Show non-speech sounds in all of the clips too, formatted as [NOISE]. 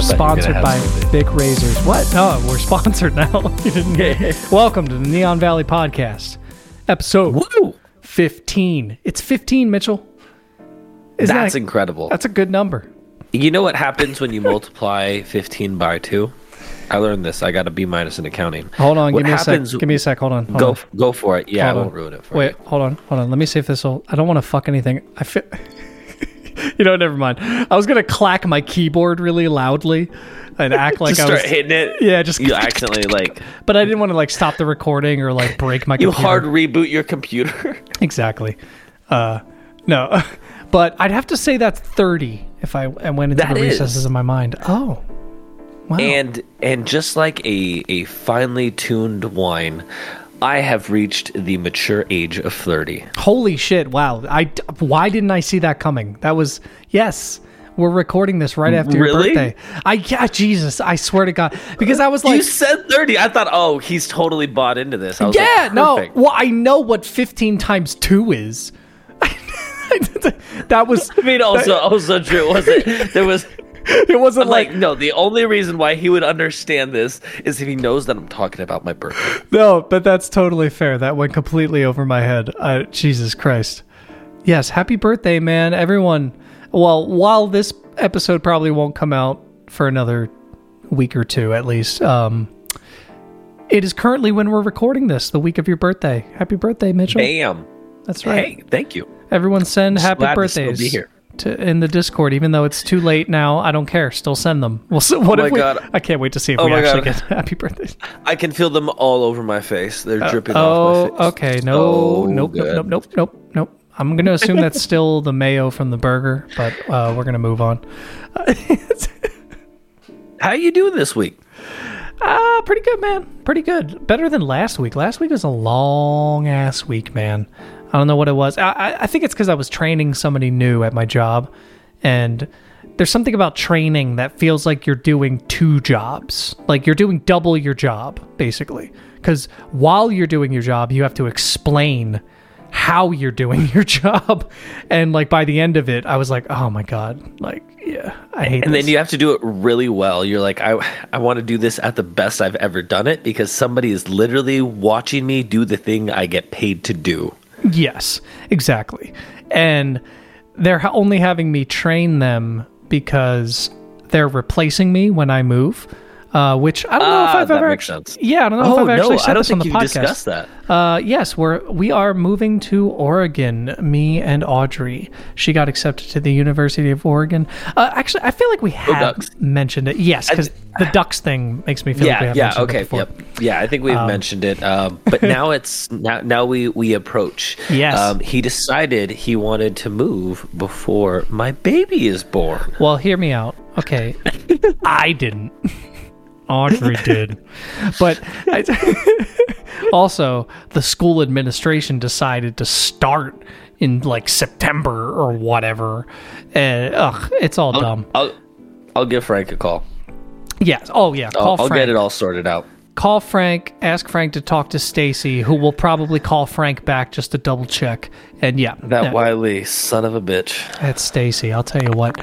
Thought sponsored by. Bic Razors. What? No, we're sponsored now. [LAUGHS] You didn't get- Welcome to the Neon Valley Podcast, episode Woo! 15. It's 15, Mitchell. Isn't That's that, incredible. that's a good number. You know what happens when you multiply 15 by 2? I learned this. I got a B minus in accounting. Hold on, What give me a sec. Give me a sec. Hold on. Hold Go on. go for it. Yeah, Hold I won't ruin it for Wait, you. hold on, hold on. Let me see if this will. I don't want to fuck anything. I feel. [LAUGHS] you know, never mind. I was gonna clack my keyboard really loudly and act [LAUGHS] like Just I start was. hitting it. Yeah, just. You accidentally like [LAUGHS] But I didn't want to like stop the recording or like break my. you computer. hard reboot your computer. Exactly. Uh, no, but I'd have to say that's thirty if I, I went into That the is. recesses of my mind. Oh. Wow. And and just like a a finely tuned wine, I have reached the mature age of 30. Holy shit! Wow. I why didn't I see that coming? That was yes. We're recording this right after your Really? birthday. I yeah, Jesus! I swear to God, because I was like, you said 30. I thought, "Oh, he's totally bought into this." I was yeah, like, no. Well, I know what fifteen times two is. [LAUGHS] [LAUGHS] that was. I mean, also, also true. Was it? There was [LAUGHS] It wasn't like, like no. The only reason why he would understand this is if he knows that I'm talking about my birthday. [LAUGHS] no, but that's totally fair. That went completely over my head. Uh, Jesus Christ. Yes, happy birthday, man. Everyone. Well, while this episode probably won't come out for another week or two at least, um, it is currently when we're recording this, the week of your birthday. Happy birthday, Mitchell. Bam. That's right. Hey, thank you. Everyone send happy glad to still birthdays be here. To, in the Discord, even though it's too late now. I don't care. Still send them. [LAUGHS] We'll see. What Oh my if we, God. I can't wait to see if Oh we actually God. get [LAUGHS] happy birthdays. I can feel them all over my face. They're dripping Oh, off my face. okay. No, So nope, nope, good. nope, nope, nope, nope. I'm gonna assume that's [LAUGHS] still the mayo from the burger, but uh, we're gonna move on. How are you doing this week? Ah, pretty good, man. Pretty good. Better than last week. Last week was a long ass week, man. I don't know what it was. I, I, I think it's because I was training somebody new at my job, and there's something about training that feels like you're doing two jobs. Like you're doing double your job, basically. Because while you're doing your job, you have to explain how you're doing [LAUGHS] your job, and like by the end of it, I was like, oh my god, like yeah, I hate. And this. then you have to do it really well. You're like, I, I want to do this at the best I've ever done it because somebody is literally watching me do the thing I get paid to do. Yes, exactly. And they're only having me train them because they're replacing me when I move. Uh, which I don't know if Ah, I've ever actually. sense. Yeah, I don't know Oh if I've actually no, said I don't this on think the you podcast. discussed that. Uh, yes, we're we are moving to Oregon. Me and Audrey. She got accepted to the University of Oregon. Uh, actually, I feel like we have Ducks. mentioned it. Yes, because the Ducks thing makes me feel like we Yeah, have yeah, mentioned it okay, before. yep, yeah. I think we've mentioned it, um, but now [LAUGHS] it's now now we we approach. Yes. um, he decided he wanted to move before my baby is born. Well, hear me out. Okay. [LAUGHS] I didn't. [LAUGHS] Audrey [LAUGHS] did. But I, [LAUGHS] also, the school administration decided to start in like September or whatever. And ugh, it's all dumb. I'll I'll give Frank a call. Yes. Oh, yeah. I'll, Call I'll get it all sorted out. Call Frank. Ask Frank to talk to Stacy, who will probably call Frank back just to double check. And yeah, That yeah. wily son of a bitch. That's Stacy. I'll tell you what.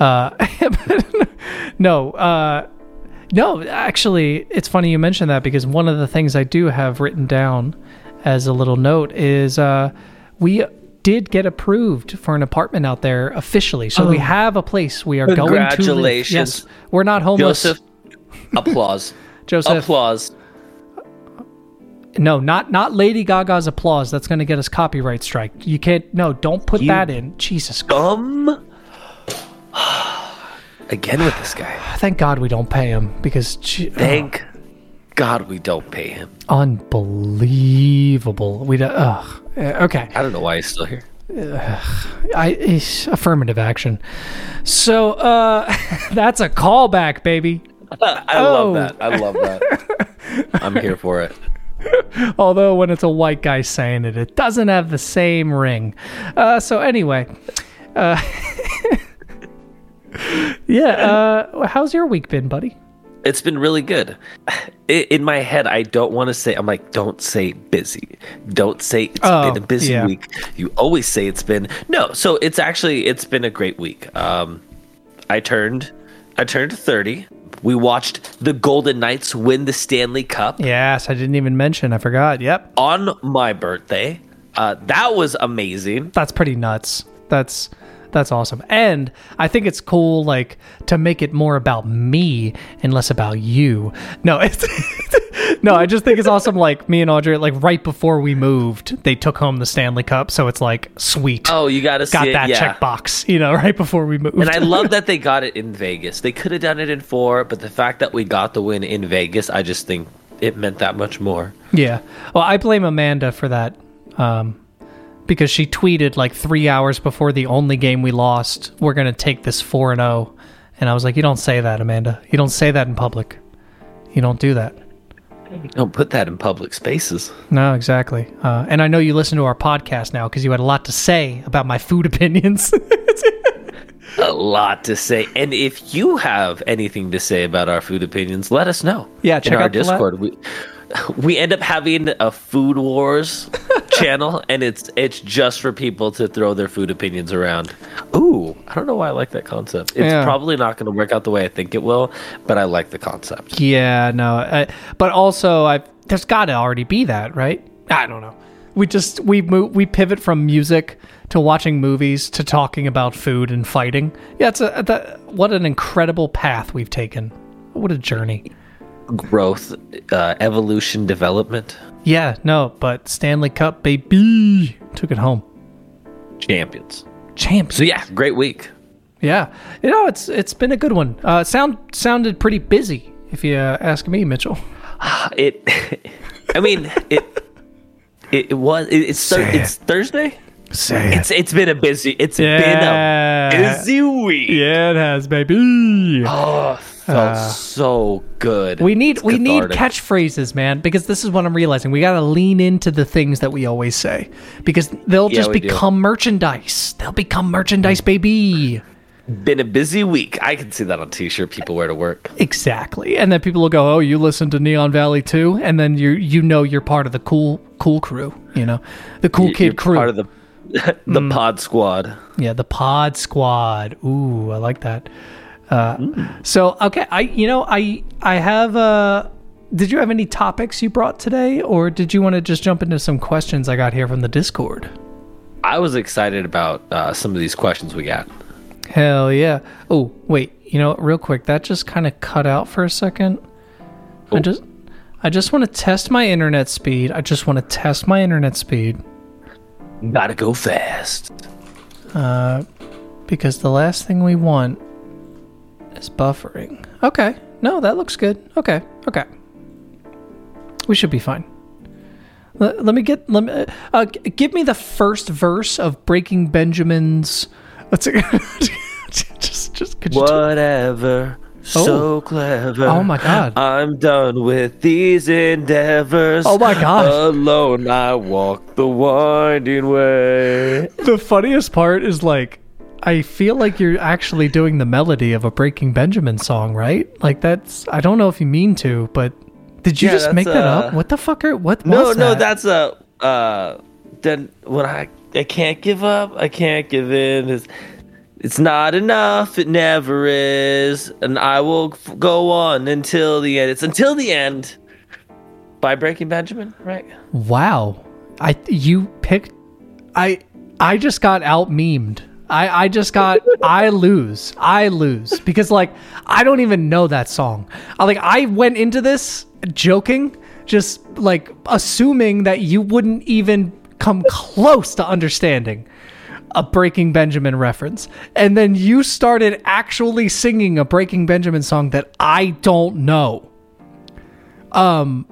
Uh, [LAUGHS] no, uh, no. Actually, it's funny you mentioned that because one of the things I do have written down as a little note is uh, we did get approved for an apartment out there officially. So we have a place we are going to. Oh. Congratulations. Yes, we're not homeless. Joseph, applause. [LAUGHS] Joseph. Applause. No, not not Lady Gaga's applause. That's going to get us copyright strike. You can't. No, don't put You- that in. Jesus. Um. Again with this guy. [SIGHS] Thank God we don't pay him because. gee- Thank God we don't pay him. unbelievable. We don't. Ugh. Uh, Okay. I don't know why he's still here. I affirmative action. So uh [LAUGHS] that's a callback, baby. [LAUGHS] I Oh. love that. I love that. [LAUGHS] I'm here for it. Although when it's a white guy saying it, it doesn't have the same ring. Uh so anyway. Uh [LAUGHS] Yeah, uh how's your week been, buddy? It's been really good. In my head, I don't want to say. I'm like, don't say busy. Don't say it's Oh, been a busy yeah. week. You always say it's been no. So it's actually it's been a great week. Um, I turned I turned 30. We watched the Golden Knights win the Stanley Cup Yes, I didn't even mention. I forgot. Yep. on my birthday. Uh, that was amazing. That's pretty nuts. That's that's awesome. And I think it's cool like to make it more about me and less about you. No, [LAUGHS] it's No, I just think it's awesome like me and Audrey like right before we moved, they took home the Stanley Cup, so it's like sweet. Oh, you got to see Got it. that yeah. checkbox, you know, [LAUGHS] right before we moved. And I love that they got it in Vegas. They could have done it in four, but the fact that we got the win in Vegas, I just think it meant that much more. Yeah. Well, I blame Amanda for that. Um, because she tweeted like three hours before the only game we lost, we're going to take this 4 and 0. And I was like, you don't say that, Amanda. You don't say that in public. You don't do that. Don't put that in public spaces. No, exactly. Uh, and I know you listen to our podcast now because you had a lot to say about my food [LAUGHS] opinions. A lot to say. And if you have anything to say about our food opinions, let us know. Yeah, check in our out the la- Discord. we we end up having a food wars [LAUGHS] channel, and it's it's just for people to throw their food opinions around. Ooh, I don't know why I like that concept. It's Yeah. probably not going to work out the way I think it will, but I like the concept. yeah, no. I, but also, I there's got to already be that, right? I don't know. We just we move we pivot from music to watching movies to talking about food and fighting. Yeah, it's a that, what an incredible path we've taken. What a journey. Growth, uh, evolution, development, Yeah, no, but Stanley Cup baby took it home. champions. Champs. So yeah, great week. Yeah, you know it's it's been a good one. Uh, sound sounded pretty busy, if you uh, ask me, Mitchell. [SIGHS] It, [LAUGHS] I mean it. It, it was. It, it's thur- Say it. it's Thursday. Say It's it's been a busy. It's Yeah. been a busy week. Yeah, it has, baby. Oh, felt so good. We need It's we need catchphrases, man, because this is what I'm realizing. We got to lean into the things that we always say because they'll Yeah, just we do. become merchandise. They'll become merchandise, baby. Been a busy week. I can see that on T-shirt people wear to work. Exactly. And then people will go, "Oh, you listen to Neon Valley too?" And then you you know you're part of the cool cool crew, you know. The cool You're kid crew. Part of the [LAUGHS] the Mm. pod squad. Yeah, the Pod Squad. Ooh, I like that. Uh, So okay, I you know I I have. Uh, did you have any topics you brought today, or did you want to just jump into some questions I got here from the Discord? I was excited about uh, some of these questions we got. Hell yeah! Oh wait, you know, real quick, that just kind of cut out for a second. I just I just want to test my internet speed. I just want to test my internet speed Gotta go fast. Uh, because the last thing we want is buffering. Okay. No, that looks good. Okay. Okay. We should be fine. Let, let me get let me uh, g- give me the first verse of Breaking Benjamin's Let's [LAUGHS] just just could Whatever. Oh. So clever. Oh my God. I'm done with these endeavors. Oh my God. Alone I walk the winding way. The funniest part is like I feel like you're actually doing the melody of a Breaking Benjamin song, right? Like that's I don't know if you mean to, but did you Yeah, just make that uh, up? What the fucker? What No, was no, that? that's a uh then when I I can't give up, I can't give in. It's, it's not enough, it never is, and I will f- go on until the end. It's until the end by Breaking Benjamin, right? Wow. I you picked I I just got out memed. I I just got I lose. I lose because like I don't even know that song. I like I went into this joking just like assuming that you wouldn't even come close to understanding a Breaking Benjamin reference. And then you started actually singing a Breaking Benjamin song that I don't know. Um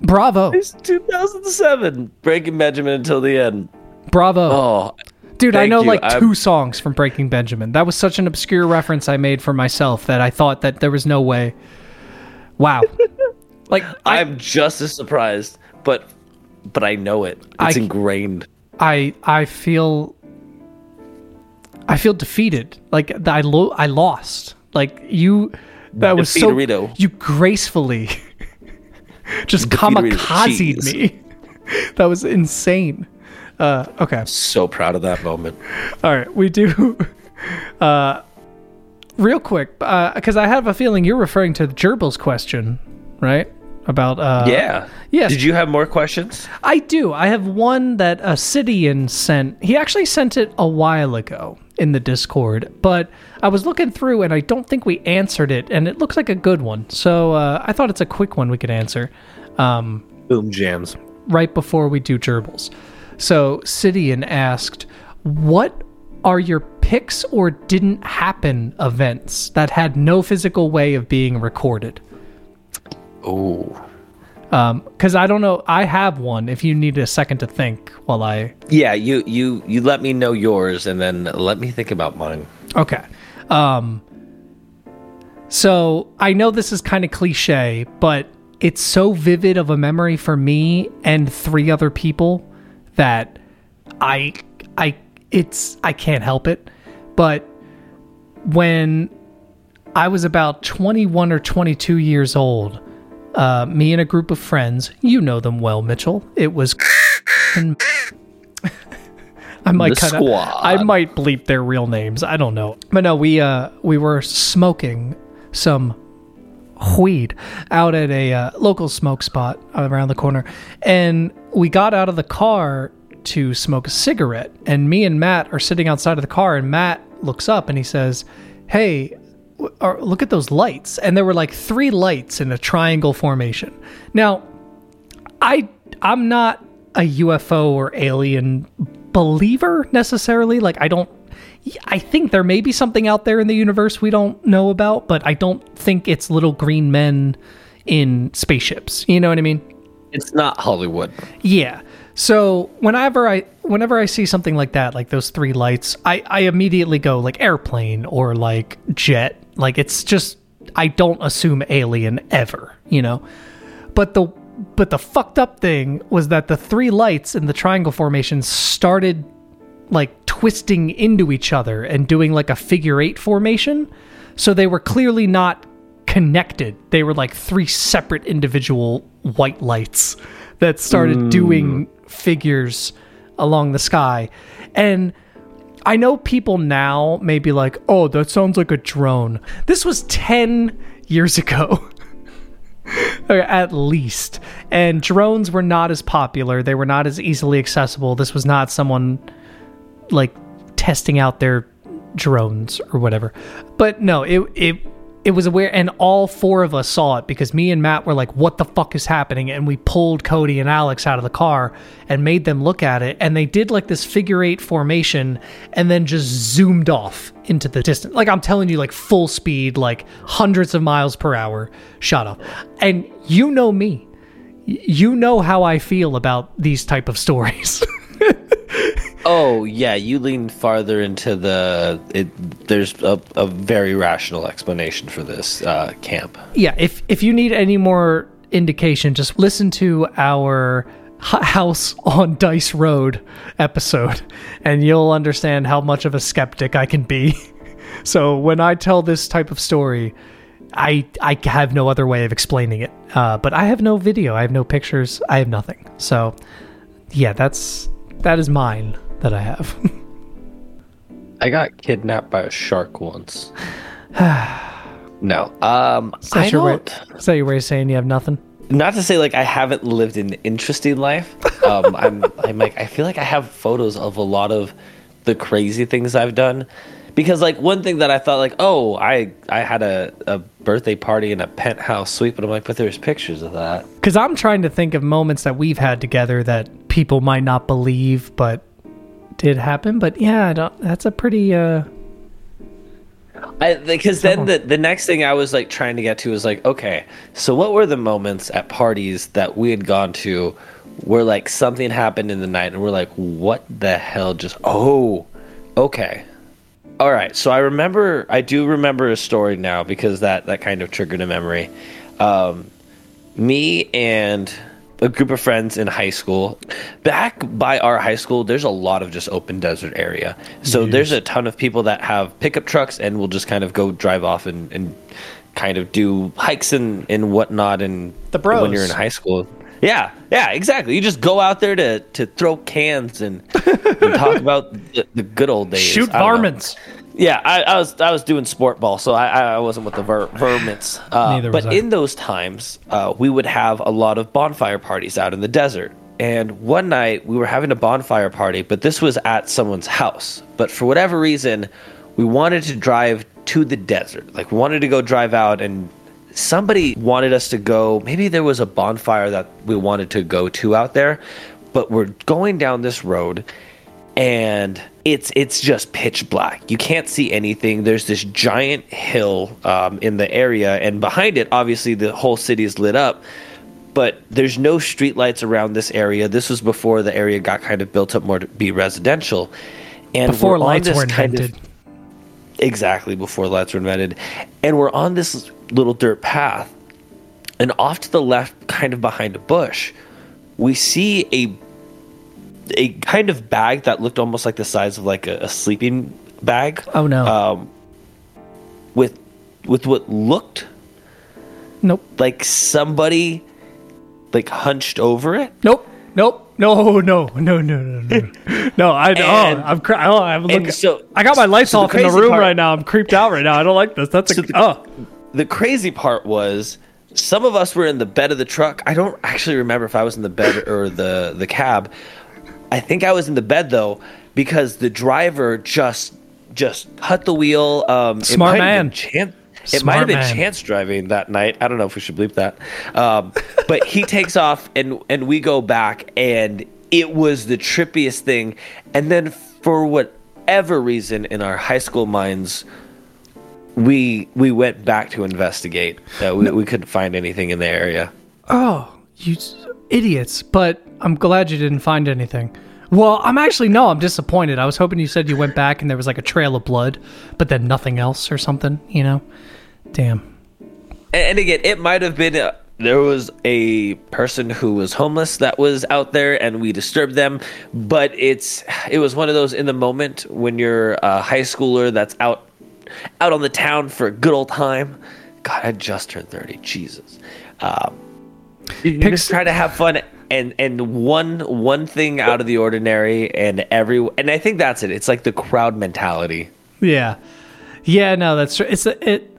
bravo. It's 2007, Breaking Benjamin until the end. Bravo. Oh, Dude, I know you. like I'm- two songs from Breaking Benjamin. That was such an obscure reference I made for myself that I thought that there was no way. Wow. [LAUGHS] like I, I'm just as surprised, but but I know it. It's I- ingrained. I I feel I feel defeated. Like I lo- I lost. Like you that was so Defeaterito. you gracefully [LAUGHS] just Defeaterito kamikaze cheese. me. [LAUGHS] that was insane. Uh okay. So proud of that moment. All right, we do. [LAUGHS] Uh, real quick, because I have a feeling you're referring to Gerbil's question, right? About uh, yeah. yes. Did you have more questions? I do. I have one that a Sidian sent. He actually sent it a while ago in the Discord, but I was looking through and I don't think we answered it, and it looks like a good one. So uh, I thought it's a quick one we could answer um, Boom jams. right before we do gerbils. So Sidian asked, "What are your pics or didn't happen events that had no physical way of being recorded?" Oh. Because I don't know. I have one. If you need a second to think while I Yeah, you you you let me know yours and then let me think about mine. Okay. Um so I know this is kind of cliche, but it's so vivid of a memory for me and three other people that I I it's I can't help it. But when I was about 21 or 22 years old, uh, me and a group of friends, you know them well, Mitchell. It was and [LAUGHS] I might kind. I might bleep their real names. I don't know. But no, we uh we were smoking some weed out at a uh, local smoke spot around the corner and we got out of the car to smoke a cigarette and me and Matt are sitting outside of the car and Matt looks up and he says, "Hey, look at those lights." And there were like three lights in a triangle formation. Now, I I'm not a UFO or alien believer necessarily. Like I don't I think there may be something out there in the universe we don't know about, but I don't think it's little green men in spaceships. You know what I mean? It's not Hollywood. Yeah. So whenever I whenever I see something like that, like those three lights, I, I immediately go like airplane or like jet. Like it's just I don't assume alien ever, you know. But the but the fucked up thing was that the three lights in the triangle formation started like twisting into each other and doing like a figure eight formation. So they were clearly not connected. They were like three separate individual white lights that started hmm. doing figures along the sky. And I know people now may be like, oh, that sounds like a drone. This was 10 years ago. [LAUGHS] At least. And drones were not as popular. They were not as easily accessible. This was not someone like testing out their drones or whatever. But no, it it it was aware and all four of us saw it because me and Matt were like, what the fuck is happening? And we pulled Cody and Alex out of the car and made them look at it. And they did like this figure eight formation and then just zoomed off into the distance. Like I'm telling you, like full speed, like hundreds of miles per hour, shot off. And you know me. You know how I feel about these type of stories. [LAUGHS] Oh yeah, you lean farther into the. It, there's a, a very rational explanation for this uh, camp. yeah if if you need any more indication just listen to our house on dice road episode and you'll understand how much of a skeptic i can be [LAUGHS] so when i tell this type of story i i have no other way of explaining it uh, but i have no video i have no pictures i have nothing so yeah that's that is mine that i have [LAUGHS] I got kidnapped by a shark once. [SIGHS] no, um, that I way, don't. is that your way of saying you have nothing Not to say like I haven't lived an interesting life. [LAUGHS] Um, I'm, I'm like I feel like I have photos of a lot of the crazy things I've done. Because like one thing that I thought like oh I I had a, a birthday party in a penthouse suite but I'm like but there's pictures of that Because I'm trying to think of moments that we've had together that people might not believe, but did happen. But yeah, I don't, that's a pretty. uh I because then the the next thing I was like trying to get to was like, okay, so what were the moments at parties that we had gone to where like something happened in the night and we're like, what the hell just oh okay. All right, so I remember I do remember a story now because that that kind of triggered a memory. Um me and a group of friends in high school. Back by our high school, there's a lot of just open desert area. So there's a ton of people that have pickup trucks and will just kind of go drive off and, and kind of do hikes and, and whatnot and The bros. when you're in high school. Yeah, yeah, exactly. You just go out there to, to throw cans and, and talk [LAUGHS] about the, the good old days. Shoot don't know. Yeah, I, I was I was doing sport ball, so I, I wasn't with the ver- vermins. [SIGHS] Uh, Neither but was I. in those times, uh, we would have a lot of bonfire parties out in the desert. And one night we were having a bonfire party, but this was at someone's house. But for whatever reason, we wanted to drive to the desert. Like we wanted to go drive out and somebody wanted us to go maybe there was a bonfire that we wanted to go to out there but we're going down this road and it's it's just pitch black. You can't see anything. There's this giant hill um, in the area and behind it obviously the whole city is lit up but there's no streetlights around this area. This was before the area got kind of built up more to be residential. And Before we're lights were kind of- invented. exactly before lights were invented. And we're on this little dirt path and off to the left kind of behind a bush we see a a kind of bag that looked almost like the size of like a, a sleeping bag Oh no. um with with what looked nope. like somebody like hunched over it Nope. Nope. No, no, no, no, no, no. No, [LAUGHS] I And- oh, I'm cr- oh, I'm looking. so I got my lights so the off in the room part- right now. I'm creeped out right now. I don't like this. That's a the- oh. the crazy part was some of us were in the bed of the truck. I don't actually remember if I was in the bed or the the cab. I think I was in the bed though because the driver just just cut the wheel. Um, it Smart might have been man. Chan- it Smart might have been man. chance driving that night. I don't know if we should bleep that. Um, but he [LAUGHS] takes off and and we go back and it was the trippiest thing. And then for whatever reason in our high school minds, we we went back to investigate. Uh, we, we couldn't find anything in the area. Oh, you idiots! But I'm glad you didn't find anything. Well, I'm actually no, I'm disappointed. I was hoping you said you went back and there was like a trail of blood, but then nothing else or something. You know, damn. And, and again, it might have been uh, there was a person who was homeless that was out there, and we disturbed them. But it's it was one of those in the moment when you're a high schooler that's out out on the town for a good old time. God, I just turned thirty. Jesus. Um, you you Pick just try to have fun and and one one thing out of the ordinary and every and I think that's it. It's like the crowd mentality. Yeah, yeah. No, that's true. It's a, it.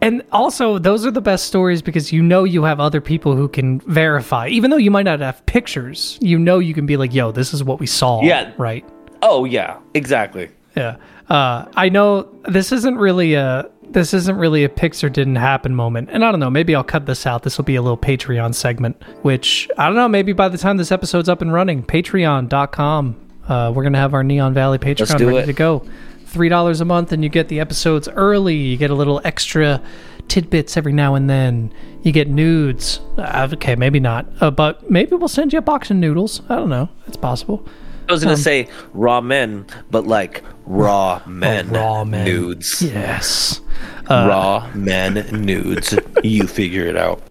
And also, those are the best stories because you know you have other people who can verify. Even though you might not have pictures, you know you can be like, "Yo, this is what we saw." Yeah. Right. Oh yeah, exactly. Yeah. Uh, I know this isn't really a this isn't really a pics or didn't happen moment. And I don't know, maybe I'll cut this out. This will be a little Patreon segment, which I don't know, maybe by the time this episode's up and running, patreon.com. Uh, we're gonna have our Neon Valley Patreon ready it. to go. Three dollars a month and you get the episodes early. You get a little extra tidbits every now and then. You get nudes. Uh, okay, maybe not. Uh, but maybe we'll send you a box of noodles. I don't know. It's possible. I was gonna say raw men, but like raw men, Oh, raw men. nudes, Yes. raw men nudes. you figure it out.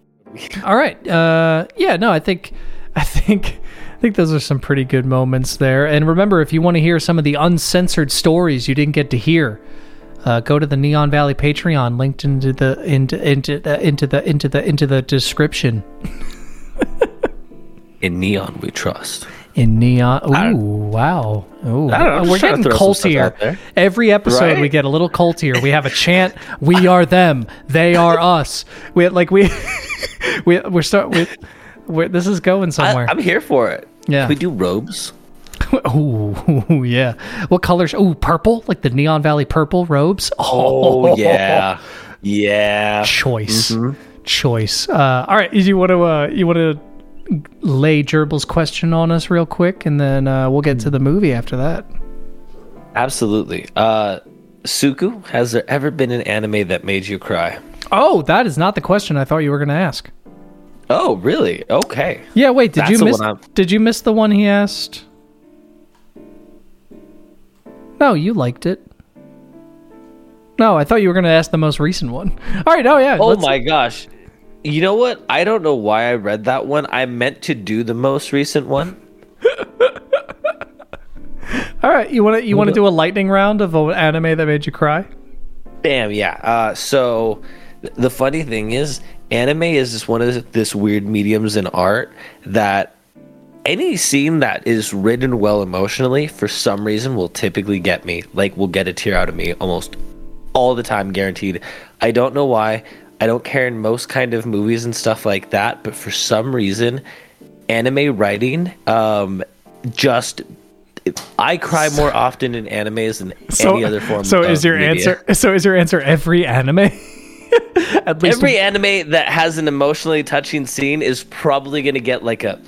All right. Uh, yeah. No, I think, I think, I think those are some pretty good moments there. And remember, if you want to hear some of the uncensored stories you didn't get to hear, uh, go to the Neon Valley Patreon, linked into the into into the, into the into the into the description. [LAUGHS] In neon, we trust. In neon, ooh, wow, ooh, know, we're getting to throw some stuff out cultier. Every episode, Right? we get a little cultier. We have a chant: [LAUGHS] "We are them, they are us." We like we [LAUGHS] we we're start we we're, this is going somewhere. I'm here for it. Yeah. Can we do robes. [LAUGHS] Ooh, yeah. What colors? Ooh, purple, like the Neon Valley purple robes. Oh yeah, yeah. choice, choice. Uh, all right, you want to uh, you want to lay Gerbil's question on us real quick, and then uh, we'll get to the movie after that. Absolutely. Uh, Tsuku, has there ever been an anime that made you cry? Oh, that is not the question I thought you were going to ask. Oh, really? Okay. Yeah, wait. Did That's you miss? Did you miss the one he asked? No, you liked it. No, I thought you were going to ask the most recent one. [LAUGHS] All right. Oh yeah. Oh my gosh. You know what? I don't know why I read that one. I meant to do the most recent one. [LAUGHS] All right. You want to you want to do a lightning round of an anime that made you cry? Damn, yeah. Uh, so th- the funny thing is, anime is just one of this weird mediums in art that any scene that is written well emotionally, for some reason, will typically get me. Like, will get a tear out of me almost all the time, guaranteed. I don't know why. I don't care in most kind of movies and stuff like that, but for some reason, anime writing, um, just I cry more often in animes than any other form. So is your media. answer? So is your answer every anime? [LAUGHS] At least Every anime that has an emotionally touching scene is probably going to get like a.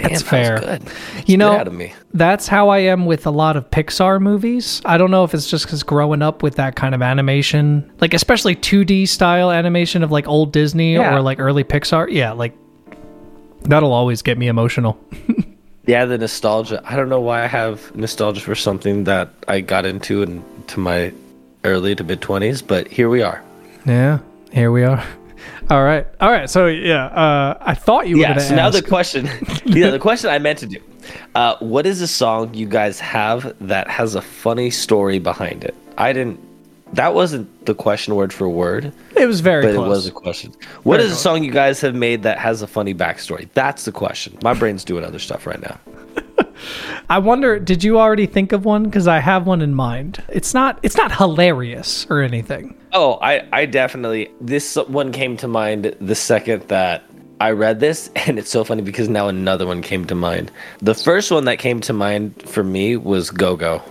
Damn, That's fair. good. You know, out of me. that's how I am with a lot of Pixar movies. I don't know if it's just because growing up with that kind of animation, like especially 2D style animation of like old Disney Yeah. or like early Pixar. Yeah, like that'll always get me emotional. [LAUGHS] Yeah, the nostalgia. I don't know why I have nostalgia for something that I got into into my early to mid twenties, but here we are. Yeah, here we are. All right, all right. So yeah, uh, I thought you were Yeah. gonna So now the question, [LAUGHS] yeah, the question I meant to do. Uh, what is a song you guys have that has a funny story behind it? I didn't. That wasn't the question word for word, it was very but close. it was a question. What Very is a close. song you guys have made that has a funny backstory? That's the question. My brain's doing other stuff right now. I wonder, did you already think of one? Because I have one in mind. It's not. It's not hilarious or anything. Oh, I, I definitely. This one came to mind the second that I read this, [LAUGHS] and it's so funny because now another one came to mind. The first one that came to mind for me was Go Go.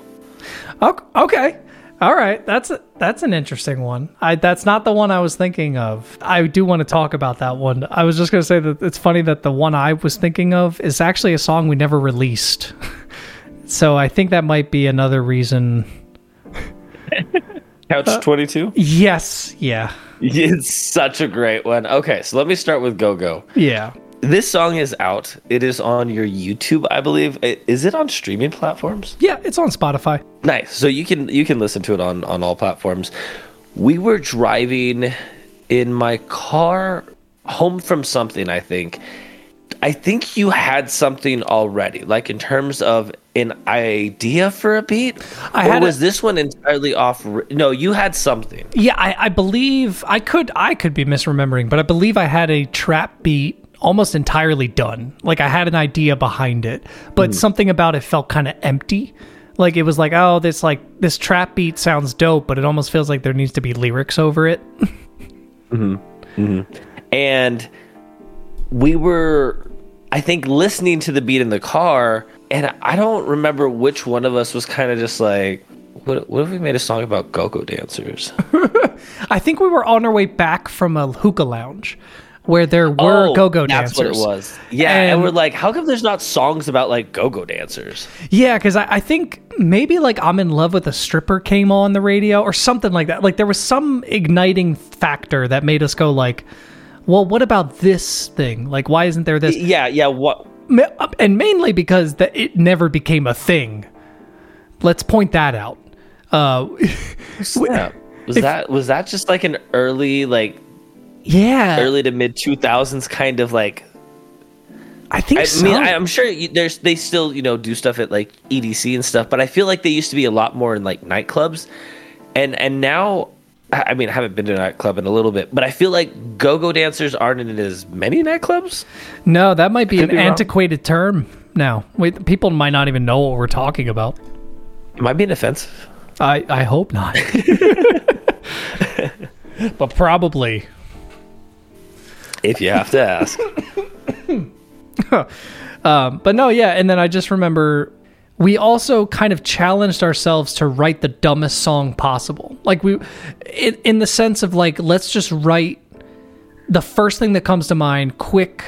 Ok- Okay. All right. That's a, that's an interesting one. I that's not the one I was thinking of. I do want to talk about that one. I was just going to say that it's funny that the one I was thinking of is actually a song we never released. [LAUGHS] so I think that might be another reason. [LAUGHS] Couch uh, 22? Yes. Yeah. [LAUGHS] It's such a great one. Okay, so let me start with Go Go. Yeah. This song is out. It is on your YouTube, I believe. Is it on streaming platforms? Yeah. It's on Spotify. Nice. So you can you can listen to it on on all platforms. We were driving in my car home from something, I think. I think you had something already, like in terms of an idea for a beat. I or had a- was this one entirely off? No, you had something. Yeah, I, I believe I could I could be misremembering, but I believe I had a trap beat almost entirely done. Like I had an idea behind it, but hmm. something about it felt kind of empty. Like it was like, oh, this like this trap beat sounds dope, but it almost feels like there needs to be lyrics over it. [LAUGHS] Mm-hmm. Mm-hmm. and we were i think listening to the beat in the car and i don't remember which one of us was kind of just like what, what if we made a song about go-go dancers [LAUGHS] I think we were on our way back from a hookah lounge where there were Oh, go-go that's dancers. what it was yeah and, And- we're like how come there's not songs about like go-go dancers Yeah, because I, I think maybe like I'm in love with a stripper came on the radio or something like that. Like there was some igniting factor that made us go like, well, what about this thing? Like, why isn't there this? yeah yeah what And mainly because that it never became a thing. Let's point that out. Uh, [LAUGHS] yeah. was that was that just like an early like yeah, early to mid 2000s kind of like I think I so. mean, I, I'm sure you, there's they still you know do stuff at like EDC and stuff, but I feel like they used to be a lot more in like nightclubs, and and now, I I mean, I haven't been to a nightclub in a little bit, but I feel like go-go dancers aren't in as many nightclubs. no, that might be an be antiquated term now. Wait, people might not even know what we're talking about. It might be an offense. I, I hope not. [LAUGHS] [LAUGHS] but probably. If you have to ask, [LAUGHS] Um, but no, yeah. And then I just remember we also kind of challenged ourselves to write the dumbest song possible. Like we, in, in the sense of like, let's just write the first thing that comes to mind, quick.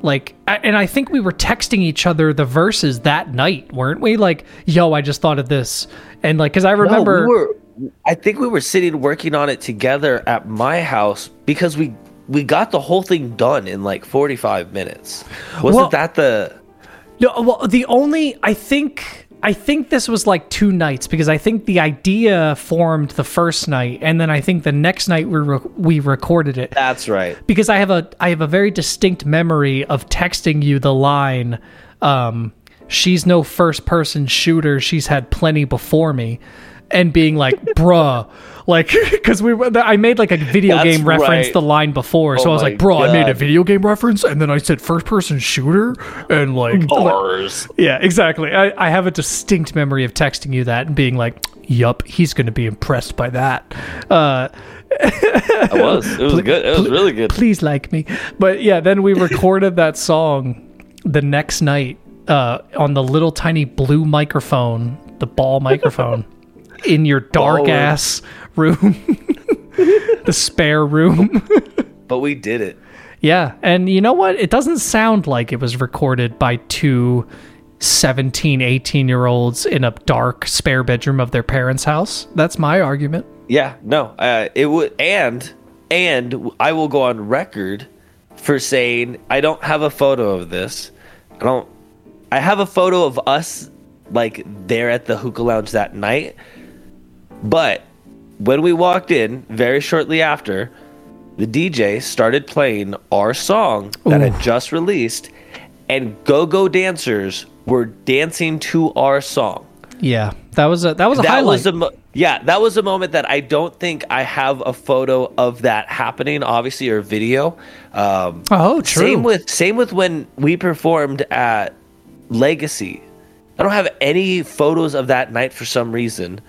Like, and I think we were texting each other the verses that night, weren't we? Like, yo, I just thought of this, and like, because I remember, No, we were, I think we were sitting working on it together at my house because we we got the whole thing done in like 45 minutes. Wasn't Well- that the? No, well, the only I think I think this was like two nights because I think the idea formed the first night, and then I think the next night we re- we recorded it That's right. because I have a I have a very distinct memory of texting you the line, um, "She's no first person shooter. She's had plenty before me." And being like, "Bruh." Like, [LAUGHS] because we, I made like a video That's game reference right. the line before, so Oh I was like, "Bro, I made a video game reference," and then I said first person shooter, and like, Bars. yeah, exactly. I, I have a distinct memory of texting you that and being like, "Yup, he's going to be impressed by that." Uh, I was. It was [LAUGHS] good. It was really good. please like me. But yeah, then we recorded that song the next night uh, on the little tiny blue microphone, the ball microphone, in your dark ass room, [LAUGHS] the spare room. But we did it. yeah, and you know what? It doesn't sound like it was recorded by two 17, 18 year olds in a dark spare bedroom of their parents' house. That's my argument. Yeah, no, uh, it would, and and I will go on record for saying I don't have a photo of this. I don't. I have a photo of us like there at the hookah lounge that night, but when we walked in, very shortly after, the DJ started playing our song that had just released, and go-go dancers were dancing to our song. Yeah, that was a that was a that highlight. was a mo- yeah that was a moment that i don't think i have a photo of that happening obviously or video. Um oh, true. same with same with when we performed at legacy. I don't have any photos of that night for some reason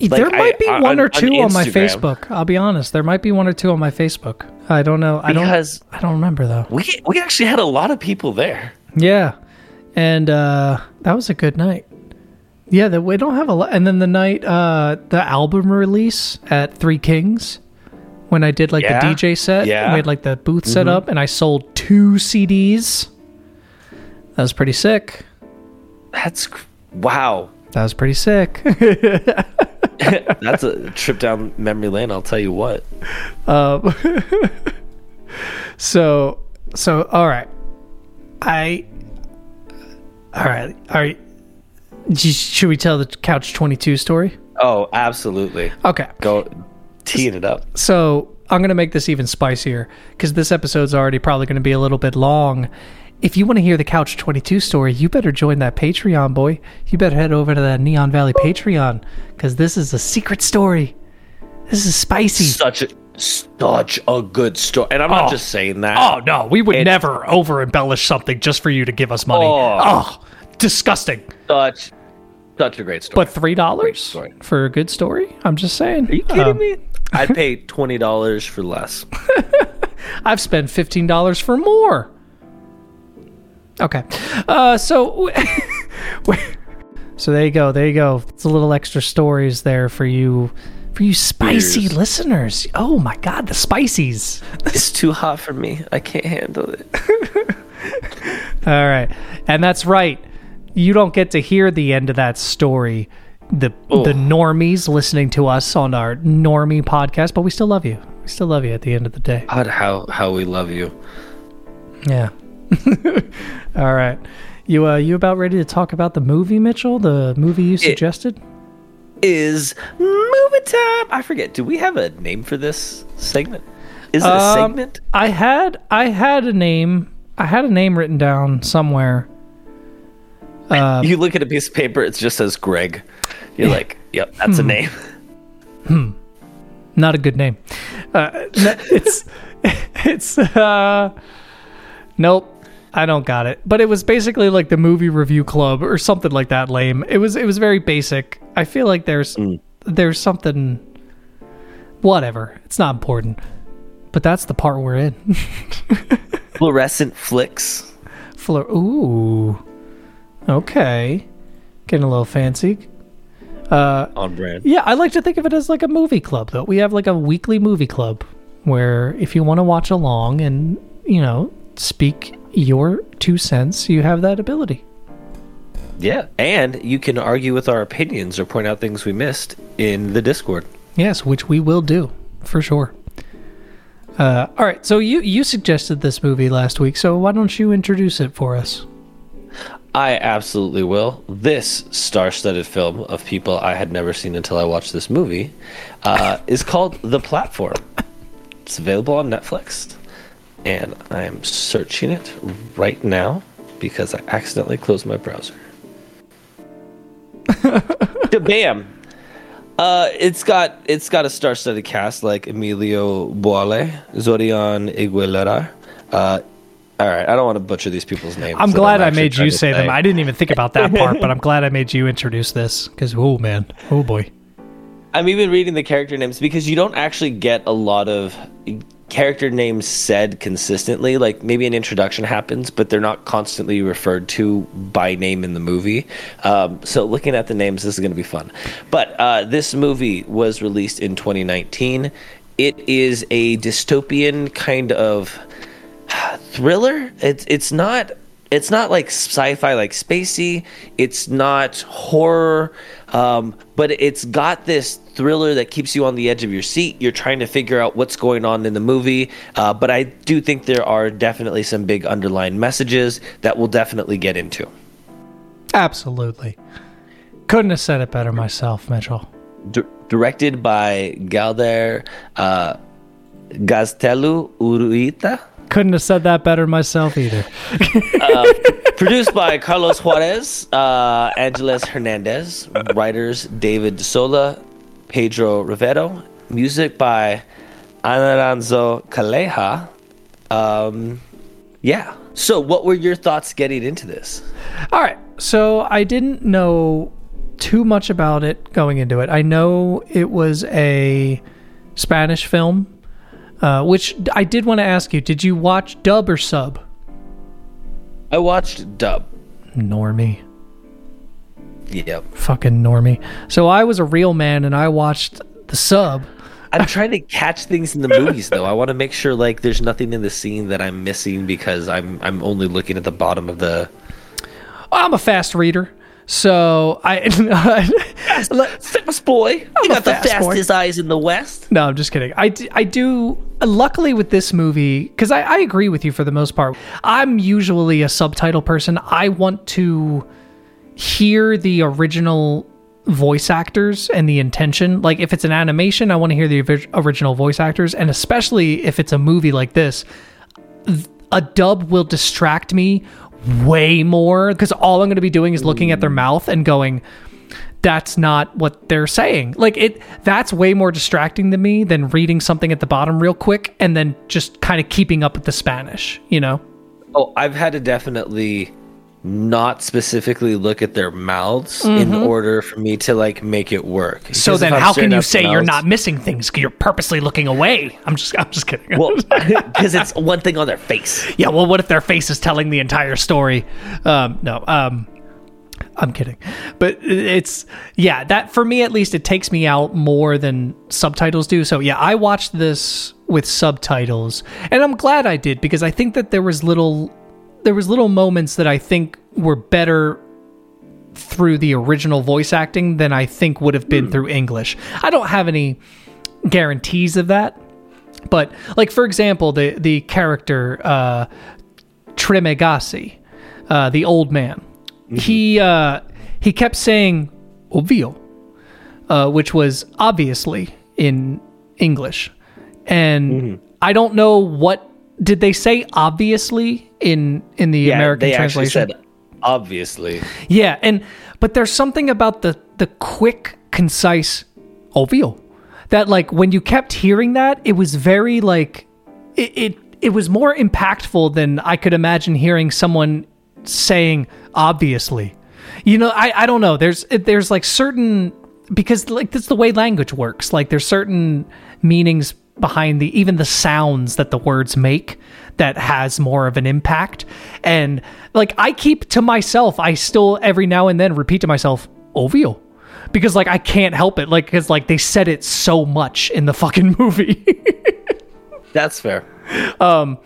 there might I- be on- one or two on, my Facebook. I'll be honest. There might be one or two on my Facebook. I don't know. I don't. Because- I don't remember though. we we actually had a lot of people there Yeah, and uh, that was a good night. Yeah, that we don't have a lot. And then the night, uh, the album release at Three Kings, when I did like Yeah, the DJ set, yeah. we had like the booth set up, and I sold two CDs. That was pretty sick. that's wow That was pretty sick. [LAUGHS] that's a trip down memory lane i'll tell you what Um, [LAUGHS] So, so all right, I, all right, all right. Should we tell the couch twenty two story? oh absolutely Okay, go teeing it up so I'm gonna make this even spicier because this episode's already probably gonna be a little bit long. If you want to hear the couch twenty two story, you better join that Patreon, boy. You better head over to that Neon Valley Patreon because this is a secret story. This is spicy. such a such a good story and i'm not Oh. just saying that Oh no, we would It's- never over embellish something just for you to give us money. Oh. Oh, disgusting. such such a great story. But three dollars for a good story? I'm just saying. Are you kidding Um, me? [LAUGHS] I'd pay twenty dollars for less. [LAUGHS] I've spent fifteen dollars for more. Okay, uh, so [LAUGHS] so there you go, there you go. It's a little extra stories there for you, for you spicy Cheers. listeners. Oh my god, the spicies! It's too hot for me. I can't handle it. [LAUGHS] All right, and that's right. You don't get to hear the end of that story. The the normies listening to us on our normie podcast, but we still love you. We still love you at the end of the day. God, how how we love you. Yeah. [LAUGHS] All right. You uh you about ready to talk about the movie, Mitchell? The movie you suggested? Is movie time? I forget. Do we have a name for this segment? Is it a Um, segment? I had I had a name. I had a name written down somewhere. Uh, you look at a piece of paper. It just says Greg. You're like, yep, that's a name. Hmm. not a good name. Uh, it's [LAUGHS] it's uh nope. I don't got it. But it was basically like the movie review club or something like that lame. It was it was very basic. I feel like there's there's something whatever. It's not important. But that's the part we're in. [LAUGHS] Fluorescent flicks. Fleur Ooh. Okay. Getting a little fancy. Uh on brand. Yeah, I like to think of it as like a movie club, though. We have like a weekly movie club where if you want to watch along and, you know, speak your two cents, you have that ability. Yeah, and you can argue with our opinions or point out things we missed in the Discord. Yes, which we will do for sure. Uh, all right, so you you suggested this movie last week, so why don't you introduce it for us? I absolutely will. This star-studded film of people I had never seen until I watched this movie uh, is called The Platform. It's available on Netflix, and I am searching it right now because I accidentally closed my browser. [LAUGHS] Bam! Uh, it's got it's got a star-studded cast like Emilio Buale, Zorian Iguilera. Uh, all right, I don't want to butcher these people's names. I'm glad I actually made you to say them. I didn't even think about that part, but I'm glad I made you introduce this because oh man, oh boy. I'm even reading the character names because you don't actually get a lot of character names said consistently. Like maybe an introduction happens, but they're not constantly referred to by name in the movie. Um, so looking at the names, this is going to be fun. But uh, this movie was released in 2019. It is a dystopian kind of [SIGHS] thriller. It's it's not it's not like sci-fi like spacey. It's not horror, um, but it's got this thriller that keeps you on the edge of your seat. You're trying to figure out what's going on in the movie. Uh, but I do think there are definitely some big underlying messages that we'll definitely get into. Absolutely. Couldn't have said it better myself, Mitchell. D- directed by Galder uh, Gaztelu Urrutia. Couldn't have said that better myself either. [LAUGHS] Produced by Carlos Juarez, uh, Angeles Hernandez, writers David Sola, Pedro Rivero, music by Anaranzo Calleja. Um, yeah. So, what were your thoughts getting into this? All right. So I didn't know too much about it going into it. I know it was a Spanish film, uh, which I did want to ask you did you watch dub or sub? I watched Dub. Normie. Yep. Fucking normie. So I was a real man and I watched the sub. I'm [LAUGHS] trying to catch things in the movies though. I want to make sure like there's nothing in the scene that I'm missing because I'm I'm only looking at the bottom of the I'm a fast reader. So I. [LAUGHS] fast boy. You a got the fast boy. fastest eyes in the West. No, I'm just kidding. I, d- I do. Luckily, with this movie, because I, I agree with you for the most part. I'm usually a subtitle person. I want to hear the original voice actors and the intention. Like, if it's an animation, I want to hear the original voice actors. And especially if it's a movie like this, a dub will distract me way more because all I'm going to be doing is looking at their mm. mouth and going, that's not what they're saying. Like it that's way more distracting to me than reading something at the bottom real quick and then just kind of keeping up with the Spanish, you know? Oh, I've had to definitely not specifically look at their mouths in order for me to like make it work. Mm-hmm. So Because then how can you say the you're not missing things? You're purposely looking away. I'm just I'm just kidding. Well, [LAUGHS] [LAUGHS] because it's one thing on their face. yeah, well what if their face is telling the entire story? Um no. Um I'm kidding. But it's yeah, that for me at least it takes me out more than subtitles do. So yeah, I watched this with subtitles and I'm glad I did because I think that there was little there was little moments that I think were better through the original voice acting than I think would have been through English. I don't have any guarantees of that. But like for example, the the character uh Trimagasi, uh, the old man. He uh, he kept saying "obvio," uh, which was obviously in English, and I don't know what did they say obviously in in the American they actually translation. said obviously. Yeah, and but there's something about the the quick, concise "obvio" that like when you kept hearing that, it was very like it, it it was more impactful than I could imagine hearing someone saying obviously. You know, I I don't know. There's there's like certain because like that's the way language works. Like there's certain meanings behind the even the sounds that the words make that has more of an impact. And like I keep to myself, I still every now and then repeat to myself, "Ovio." Because like I can't help it, like because like they said it so much in the fucking [LAUGHS] movie. That's fair. Um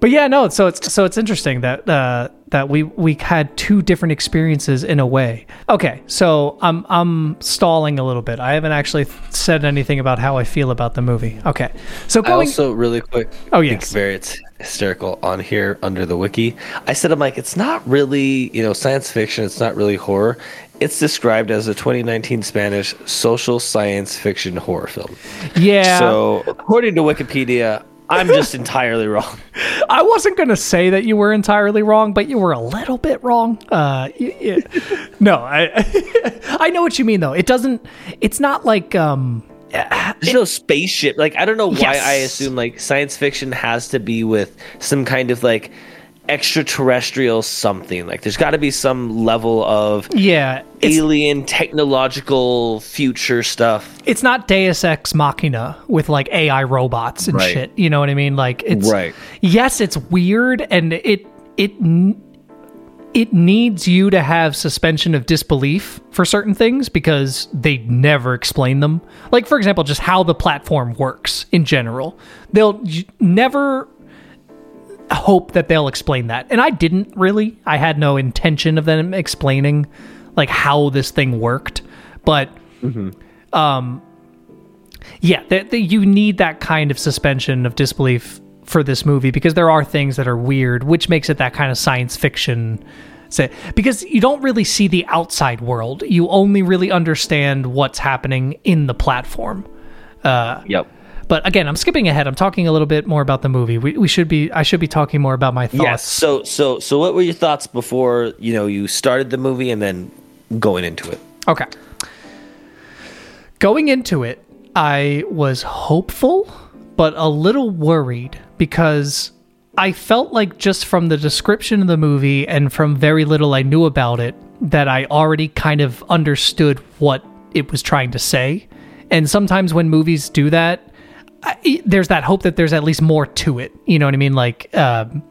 but yeah, no. So it's so it's interesting that uh, that we we had two different experiences in a way. Okay, so I'm I'm stalling a little bit. I haven't actually said anything about how I feel about the movie. Okay, so I also really quick. Oh, yes. very hysterical on here under the wiki. I said I'm like it's not really you know science fiction. It's not really horror. It's described as a 2019 Spanish social science fiction horror film. yeah. So according to Wikipedia, I'm just entirely wrong. [LAUGHS] I wasn't going to say that you were entirely wrong, but you were a little bit wrong. Uh, [LAUGHS] no, I [LAUGHS] I know what you mean though. It doesn't. It's not like um. There's no spaceship. Like I don't know why Yes. I assume like science fiction has to be with some kind of like extraterrestrial something. Like there's got to be some level of Yeah, alien technological future stuff. it's not Deus Ex Machina with like AI robots and Right. shit. You know what I mean? Like it's Right. Yes, it's weird, and it it it needs you to have suspension of disbelief for certain things because they never explain them. Like for example, just how the platform works in general. They'll never hope that they'll explain that. And I didn't really. I had no intention of them explaining like how this thing worked. But um yeah, that you need that kind of suspension of disbelief for this movie because there are things that are weird, which makes it that kind of science fiction. Say, because you don't really see the outside world, you only really understand what's happening in the platform. Yep. But again, I'm skipping ahead. I'm talking a little bit more about the movie. We, we should be. I should be talking more about my thoughts. Yes. So so so what were your thoughts before, you know, you started the movie and then going into it? Okay. Going into it, I was hopeful, but a little worried because I felt like just from the description of the movie and from very little I knew about it, that I already kind of understood what it was trying to say. And sometimes when movies do that, I, there's that hope that there's at least more to it. You know what I mean? Like, um,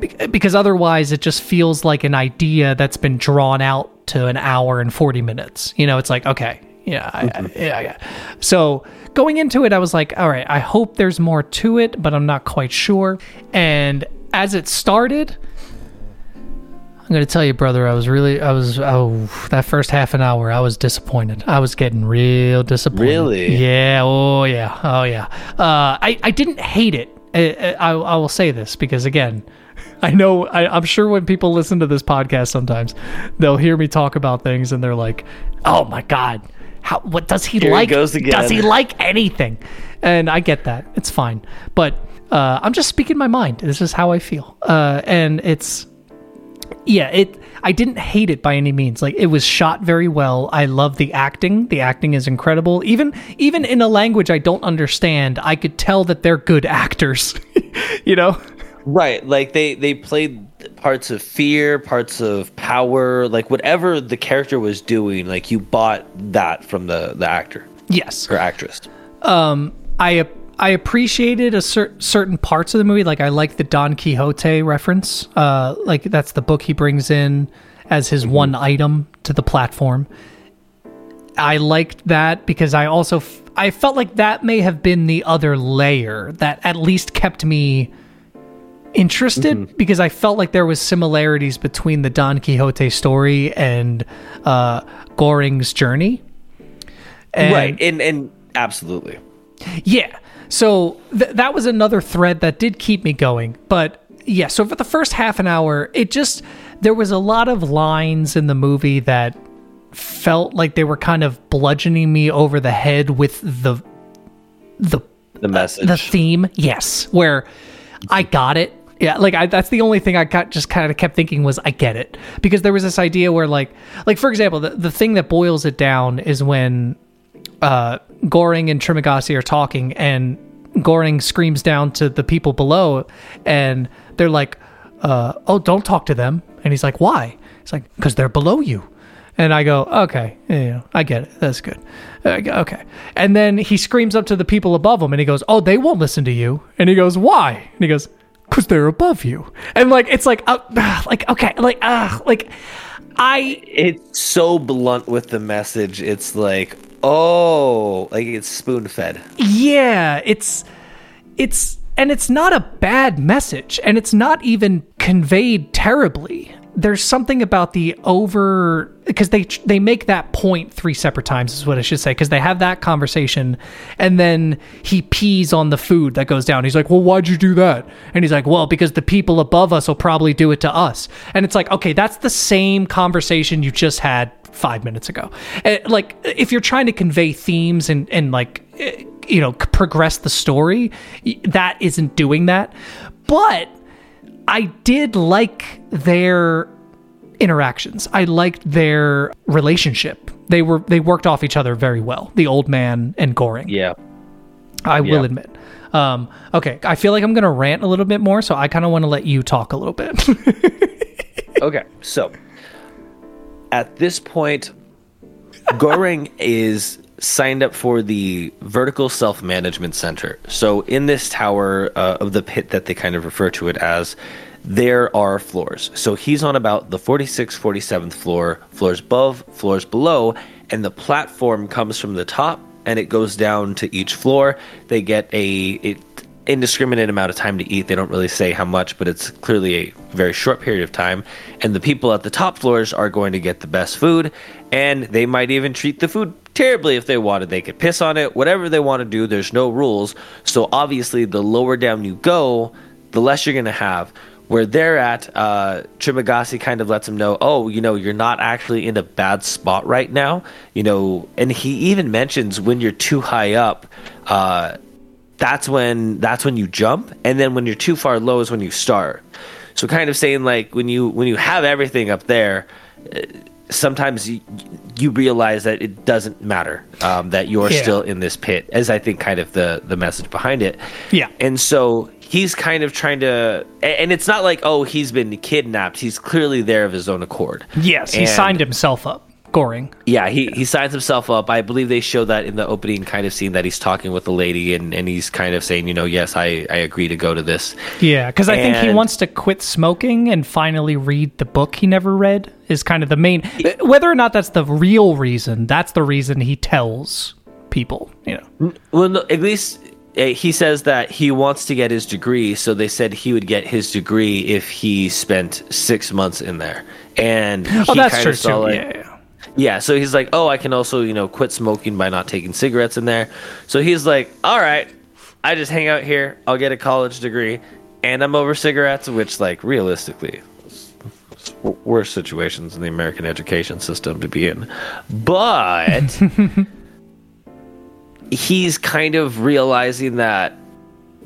be- because otherwise it just feels like an idea that's been drawn out to an hour and 40 minutes. You know, it's like, okay, yeah, I, I, yeah, yeah. So going into it, I was like, all right, I hope there's more to it, but I'm not quite sure. And as it started, I'm to tell you, brother, I was really, I was, oh, that first half an hour, I was disappointed. I was getting real disappointed. Really? Yeah. Oh, yeah. Oh, yeah. Uh, I, I didn't hate it. I, I, I will say this because, again, [LAUGHS] I know, I, I'm sure when people listen to this podcast sometimes, they'll hear me talk about things and they're like, oh my God, how, what does he Here he like? goes again. Does he like anything? And I get that. It's fine. But uh, I'm just speaking my mind. This is how I feel. Uh, and it's, yeah, it. I didn't hate it by any means. Like it was shot very well. I love the acting. The acting is incredible. Even even in a language I don't understand, I could tell that they're good actors. [LAUGHS] you know? Right. Like they they played parts of fear, parts of power, like whatever the character was doing, like you bought that from the the actor Yes. or actress. Um, I I appreciated a cer- certain parts of the movie. Like I like the Don Quixote reference. Uh, like that's the book he brings in as his one item to the platform. I liked that because I also f- I felt like that may have been the other layer that at least kept me interested because I felt like there was similarities between the Don Quixote story and uh, Goreng's journey. And- right. And and absolutely. yeah. So th- that was another thread that did keep me going. But yeah, so for the first half an hour, it just, there was a lot of lines in the movie that felt like they were kind of bludgeoning me over the head with the, the, The uh, message. the theme. Yes. Where I got it. Yeah, like I, that's the only thing I got. Just kind of kept thinking was I get it because there was this idea where like, like for example, the the thing that boils it down is when uh, Goreng and Trimagasi are talking, and Goreng screams down to the people below, and they're like, uh, "Oh, don't talk to them." And he's like, "Why?" He's like, "Because they're below you." And I go, "Okay, yeah, I get it. That's good." Go, Okay. And then he screams up to the people above him, and he goes, "Oh, they won't listen to you." And he goes, "Why?" And he goes, "Cause they're above you." And like, it's like, uh, [SIGHS] like okay, like, uh, like, I it's so blunt with the message. It's like, oh, like it's spoon fed. Yeah, it's it's and it's not a bad message and it's not even conveyed terribly. There's something about the over because they they make that point three separate times is what I should say because they have that conversation and then he pees on the food that goes down. He's like, "Well, why'd you do that?" And he's like, "Well, because the people above us will probably do it to us." And it's like, "Okay, that's the same conversation you just had five minutes ago. Uh, like if you're trying to convey themes and and like uh, you know progress the story. That isn't doing that, but I did like their interactions. I liked their relationship. They were they worked off each other very well. The old man and Goreng. Yeah. I will Yeah. admit. Um, okay, I feel like I'm going to rant a little bit more, so I kind of want to let you talk a little bit. [LAUGHS] Okay, so at this point, Goreng is signed up for the Vertical Self Management Center. So in this tower uh, of the pit that they kind of refer to it as, there are floors. So he's on about the 46th, 47th floor, floors above, floors below, and the platform comes from the top and it goes down to each floor. They get a, a indiscriminate amount of time to eat. They don't really say how much, but it's clearly a very short period of time. And the people at the top floors are going to get the best food, and they might even treat the food terribly if they wanted. They could piss on it, whatever they want to do. There's no rules. So obviously, the lower down you go, the less you're going to have. Where they're at, uh, Trimagasi kind of lets him know, oh, you know, you're not actually in a bad spot right now. You know, and he even mentions when you're too high up, uh, that's when that's when you jump and then when you're too far low is when you start so kind of saying like when you when you have everything up there sometimes you, you realize that it doesn't matter um, that you're Yeah. still in this pit as i think kind of the the message behind it Yeah. and so he's kind of trying to and it's not like oh he's been kidnapped he's clearly there of his own accord yes, he signed himself up. Goreng. yeah, he, he signs himself up. I believe they show that in the opening kind of scene that he's talking with the lady and, and he's kind of saying, you know, yes, I, I agree to go to this. Yeah, because I think he wants to quit smoking and finally read the book he never read. Is kind of the main. Whether or not that's the real reason, that's the reason he tells people. You know. Well, no, at least uh, he says that he wants to get his degree. So they said he would get his degree if he spent six months in there. And Oh, he that's kind true of saw, too. like- yeah, yeah. Yeah, so he's like, oh, I can also, you know, quit smoking by not taking cigarettes in there. So he's like, all right, I just hang out here. I'll get a college degree, and I'm over cigarettes, which, like, realistically, is- is worse situations in the American education system to be in. But [LAUGHS] he's kind of realizing that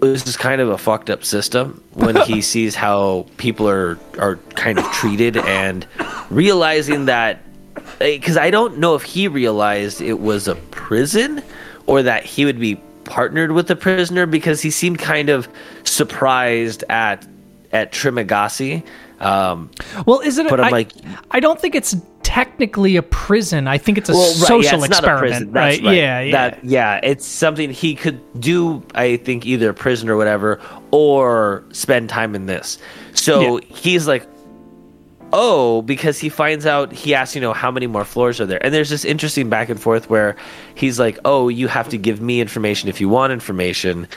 this is kind of a fucked up system when he [LAUGHS] sees how people are are kind of treated and realizing that because I don't know if he realized it was a prison or that he would be partnered with the prisoner because he seemed kind of surprised at at Trimagasi. Um, Well, is it? But I'm I- like- I don't think it's technically a prison. I think it's a well, right, yeah, social it's not a experiment, that's right? Yeah, yeah. That, yeah, it's something he could do. I think either prison or whatever, or spend time in this. So he's like, oh, because he finds out. He asks, you know, how many more floors are there? And there's this interesting back and forth where he's like, oh, you have to give me information if you want information.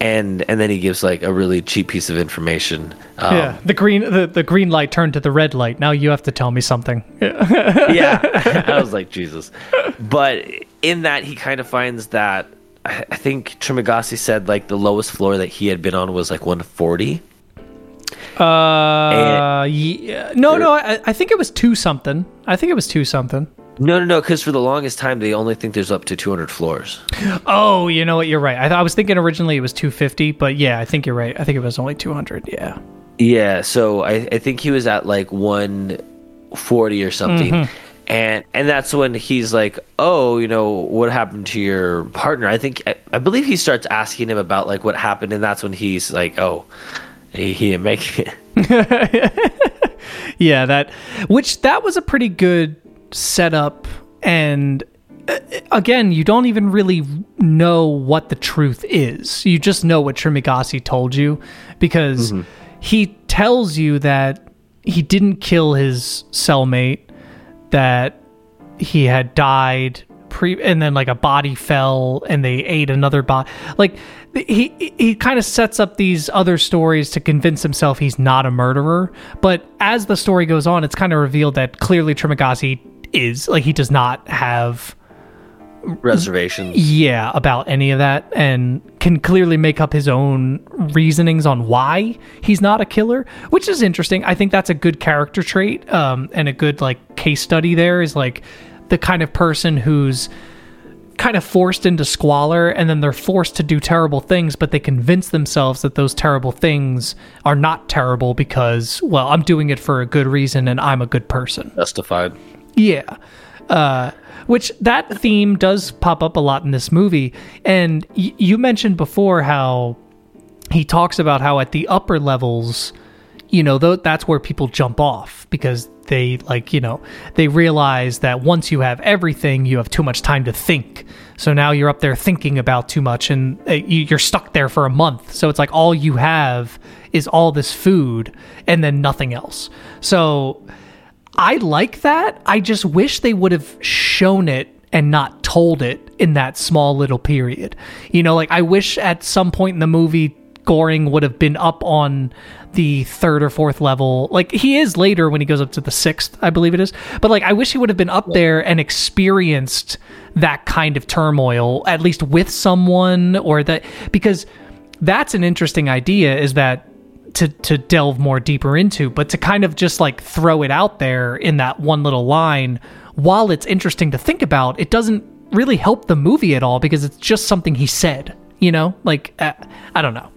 And, and then he gives like a really cheap piece of information. Um, yeah, the green the, the green light turned to the red light. Now you have to tell me something. [LAUGHS] yeah yeah. [LAUGHS] i was like jesus but in that he kind of finds that i think trimagasi said like the lowest floor that he had been on was like 140 Uh, yeah. No, no. I, I think it was two something. I think it was two something. no no no because for the longest time they only think there's up to 200 floors Oh, you know what? You're right. I, th- I was thinking originally it was 250, but yeah, I think you're right. I think it was only 200. Yeah. yeah so i, I think he was at like 140 or something and and that's when he's like oh you know what happened to your partner i think i, I believe he starts asking him about like what happened and that's when he's like oh he, he didn't make it [LAUGHS] Yeah, that which that was a pretty good setup and uh, again, you don't even really know what the truth is. You just know what Trimagasi told you because he tells you that he didn't kill his cellmate, that he had died pre and then like a body fell and they ate another body. Like he he kind of sets up these other stories to convince himself he's not a murderer, but as the story goes on, it's kind of revealed that clearly Trimagasi is like he does not have reservations. Yeah about any of that and can clearly make up his own reasonings on why he's not a killer which is interesting. I think that's a good character trait um, and a good like case study there is like the kind of person who's kind of forced into squalor and then they're forced to do terrible things but they convince themselves that those terrible things are not terrible because well i'm doing it for a good reason and i'm a good person Justified. yeah. Uh, which that theme does pop up a lot in this movie. And y- you mentioned before how he talks about how at the upper levels, you know, th- that's where people jump off because they like, you know, they realize that once you have everything, you have too much time to think. So now you're up there thinking about too much and uh, you're stuck there for a month. So it's like all you have is all this food and then nothing else. So I like that. I just wish they would have shown it and not told it in that small little period. You know, like I wish at some point in the movie Goreng would have been up on the third or fourth level. Like he is later when he goes up to the sixth, I believe it is. But like I wish he would have been up there and experienced that kind of turmoil, at least with someone or that because that's an interesting idea is that to to delve more deeper into, but to kind of just like throw it out there in that one little line, while it's interesting to think about, it doesn't really help the movie at all because it's just something he said. You know, like uh, I don't know.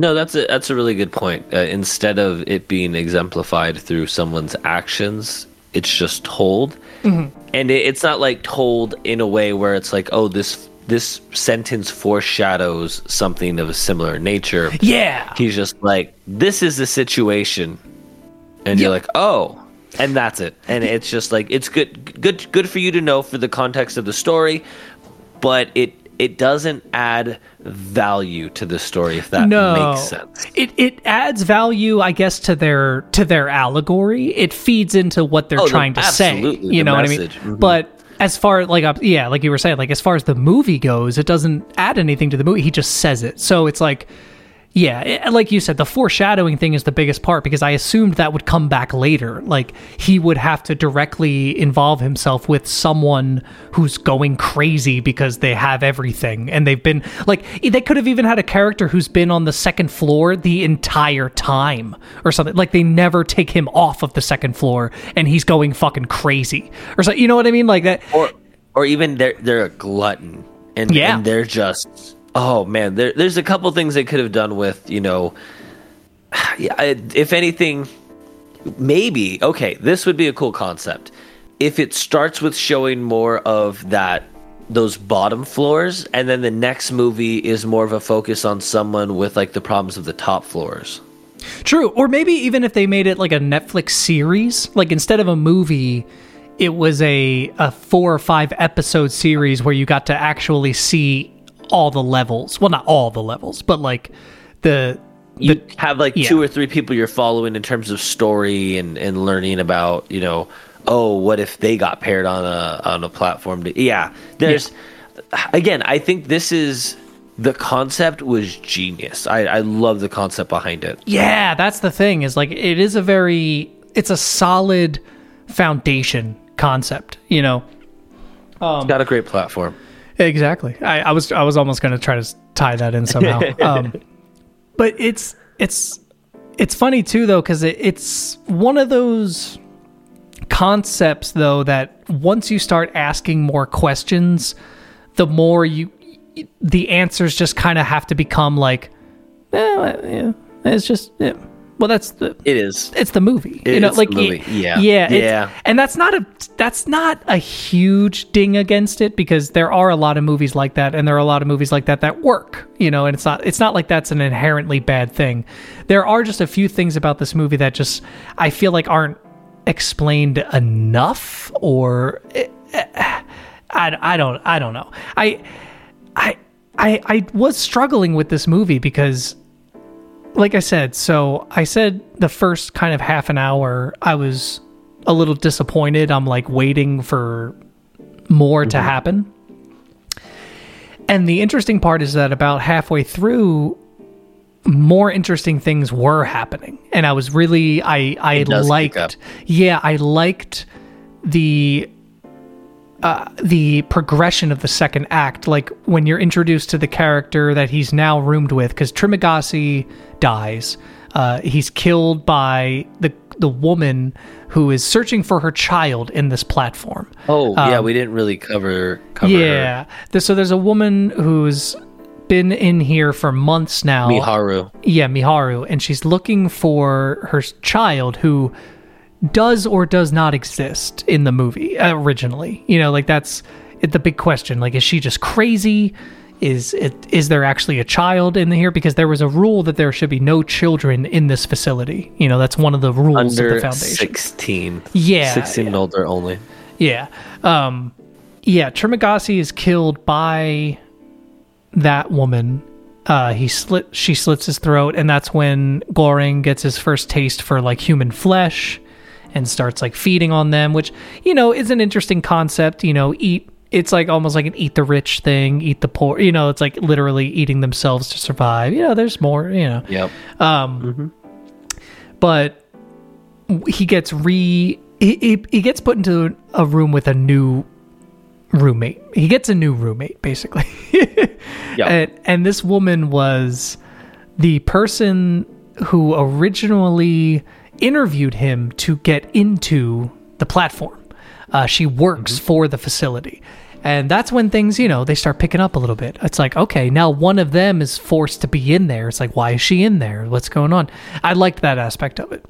No, that's a that's a really good point. Uh, instead of it being exemplified through someone's actions, it's just told, and it, it's not like told in a way where it's like, oh, this this sentence foreshadows something of a similar nature. Yeah, He's just like, this is the situation, and you're like, oh, and that's it. And it's just like it's good, good, good for you to know for the context of the story, but it it doesn't add value to the story if that no, makes sense. it it adds value, I guess, to their to their allegory. It feeds into what they're Oh, the- trying to say. absolutely, You know message. what I mean? Mhm. But as far like yeah, like you were saying, like as far as the movie goes, it doesn't add anything to the movie. He just says it. So it's like yeah, it- like you said, the foreshadowing thing is the biggest part because I assumed that would come back later. Like he would have to directly involve himself with someone who's going crazy because they have everything and they've been like they could have even had a character who's been on the second floor the entire time or something. Like they never take him off of the second floor and he's going fucking crazy or something. You know what I mean? Like that. Or or even they're they're a glutton, and, Yeah. and they're just oh man. There, there's a couple things they could have done with you know. [SIGHS] If anything, maybe okay. This would be a cool concept if it starts with showing more of that those bottom floors, and then the next movie is more of a focus on someone with like the problems of the top floors. True. Or maybe even if they made it like a Netflix series, like instead of a movie, it was a, a four or five episode series where you got to actually see all the levels. Well, not all the levels, but like the. you the have like yeah. two or three people you're following in terms of story and, and learning about you know oh what if they got paired on a on a platform to, yeah there's again i think this is the concept was genius i i love the concept behind it yeah, that's the thing is like it is a very. It's a solid foundation concept, you know? it's got a great platform Exactly. I, I was I was almost going to try to tie that in somehow. [LAUGHS] um, but it's it's it's funny too though because it, it's one of those concepts though that once you start asking more questions, the more you the answers just kind of have to become like, eh, yeah, it's just yeah. Well, that's the it is it's the movie. you know, It's like the movie. it- Yeah. yeah, Yeah. And that's not a that's not a huge ding against it because there are a lot of movies like that, and there are a lot of movies like that that work. You know, and it's not it's not like that's an inherently bad thing. There are just a few things about this movie that just I feel like aren't explained enough, or eh, eh, I, I don't I don't know. I I I I was struggling with this movie because like I said, so I said the first kind of half an hour, I was a little disappointed. I'm like waiting for more to mm-hmm. happen. And the interesting part is that about halfway through, more interesting things were happening. And I was really, I, I does pick up. liked, yeah, I liked the uh, the progression of the second act, like when you're introduced to the character that he's now roomed with, because Trimagasi dies. Uh, he's killed by the the woman who is searching for her child in this platform. Oh, yeah, we didn't really cover cover. Yeah. Th- So there's a woman who's been in here for months now. Miharu. Yeah, Miharu, and she's looking for her child who does or does not exist in the movie originally. You know, like that's the big question. Like, is she just crazy? Is it is there actually a child in here? Because there was a rule that there should be no children in this facility. You know, that's one of the rules of the Under foundation. 16. Yeah, 16 and older only. Yeah. Um yeah, Trimagasi is killed by that woman. Uh he slit she slits his throat and that's when Goreng gets his first taste for like human flesh and starts like feeding on them, which you know is an interesting concept, you know, eat it's like almost like an eat the rich thing, eat the poor, you know, it's like literally eating themselves to survive. You know, there's more, you know Yep. Um, mm-hmm. but he gets re he, he, he gets put into a room with a new roommate he gets a new roommate basically [LAUGHS] Yeah. and, and this woman was the person who originally interviewed him to get into the platform. Uh, she works for the facility. And that's when things you know they start picking up a little bit. It's like okay now one of them is forced to be in there. It's like why is she in there? What's going on? I liked that aspect of it.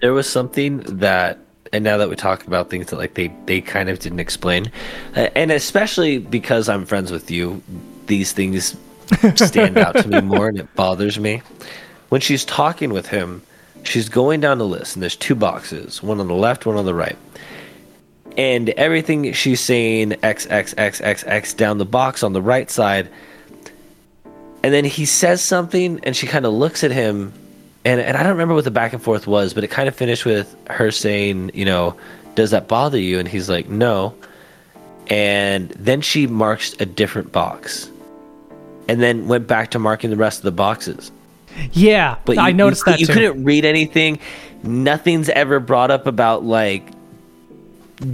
There was something that, and now that we talk about things that like they they kind of didn't explain, uh, and especially because I'm friends with you, these things [LAUGHS] stand out to me more, and it bothers me. When she's talking with him, she's going down the list, and there's two boxes, one on the left, one on the right. And everything she's saying X X X X X down the box on the right side. And then he says something and she kind of looks at him and and I don't remember what the back and forth was, but it kind of finished with her saying, you know, does that bother you? And he's like, no. And then she marks a different box, and then went back to marking the rest of the boxes. Yeah But i noticed you, that you too couldn't read anything. Nothing's ever brought up about like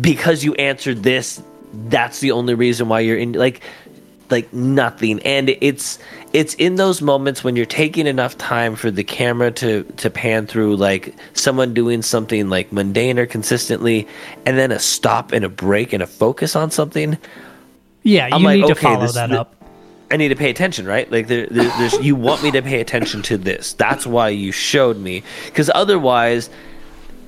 because you answered this. That's the only reason why you're in like like nothing and it's it's in those moments when you're taking enough time for the camera to to pan through like someone doing something like mundane or consistently and then a stop and a break and a focus on something yeah you I'm like, need to okay, follow this- that up I need to pay attention, right? Like there, there, there's you want me to pay attention to this. That's why you showed me. Because otherwise,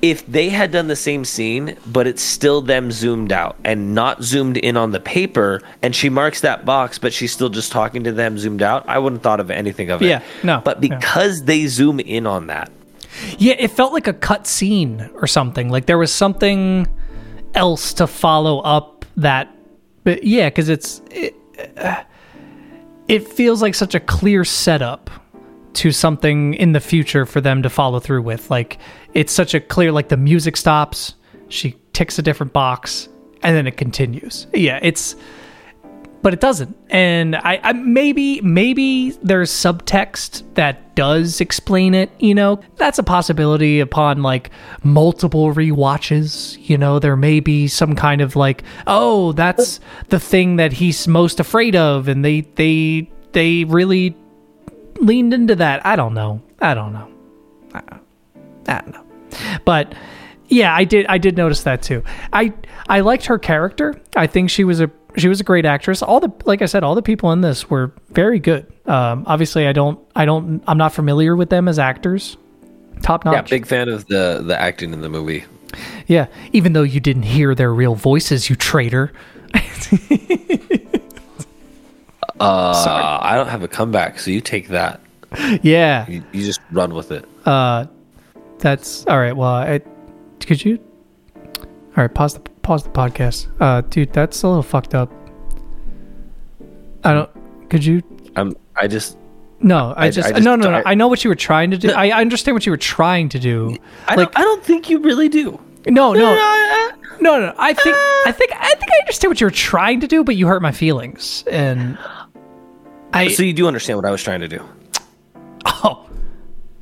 if they had done the same scene, but it's still them zoomed out and not zoomed in on the paper, and she marks that box, but she's still just talking to them zoomed out, I wouldn't have thought of anything of it. Yeah, no, But because they zoom in on that, Yeah, it felt like a cut scene or something. Like there was something else to follow up that. But yeah, because it's it, uh, it feels like such a clear setup to something in the future for them to follow through with. Like it's such a clear like the music stops, she ticks a different box, and then it continues. Yeah, it's but it doesn't. And I, I maybe maybe there's subtext that does explain it. You know, that's a possibility upon like multiple rewatches. You know, there may be some kind of like, oh, that's the thing that he's most afraid of, and they they they really leaned into that. I don't know. I don't know. I, I don't know. But yeah, I did. I did notice that too. I I liked her character. I think she was a she was a great actress. All the like I said, all the people in this were very good. Um, obviously, I don't I don't I'm not familiar with them as actors. Top notch. yeah, big fan of the the acting in the movie. Yeah, even though you didn't hear their real voices, you traitor. [LAUGHS] Uh, I don't have a comeback, so you take that. Yeah, You, you just run with it. uh, that's all right. Well, I, could you? All right, pause the pause the podcast. Uh, dude, that's a little fucked up. I don't. Could you? I'm. I just. No, I, I- just, I just- no no no. I- I know what you were trying to do. I, I understand what you were trying to do. I like don't. I don't think you really do. no no Uh, no no. I think I think I think I understand what you were trying to do, but you hurt my feelings, and I So you do understand what I was trying to do. oh,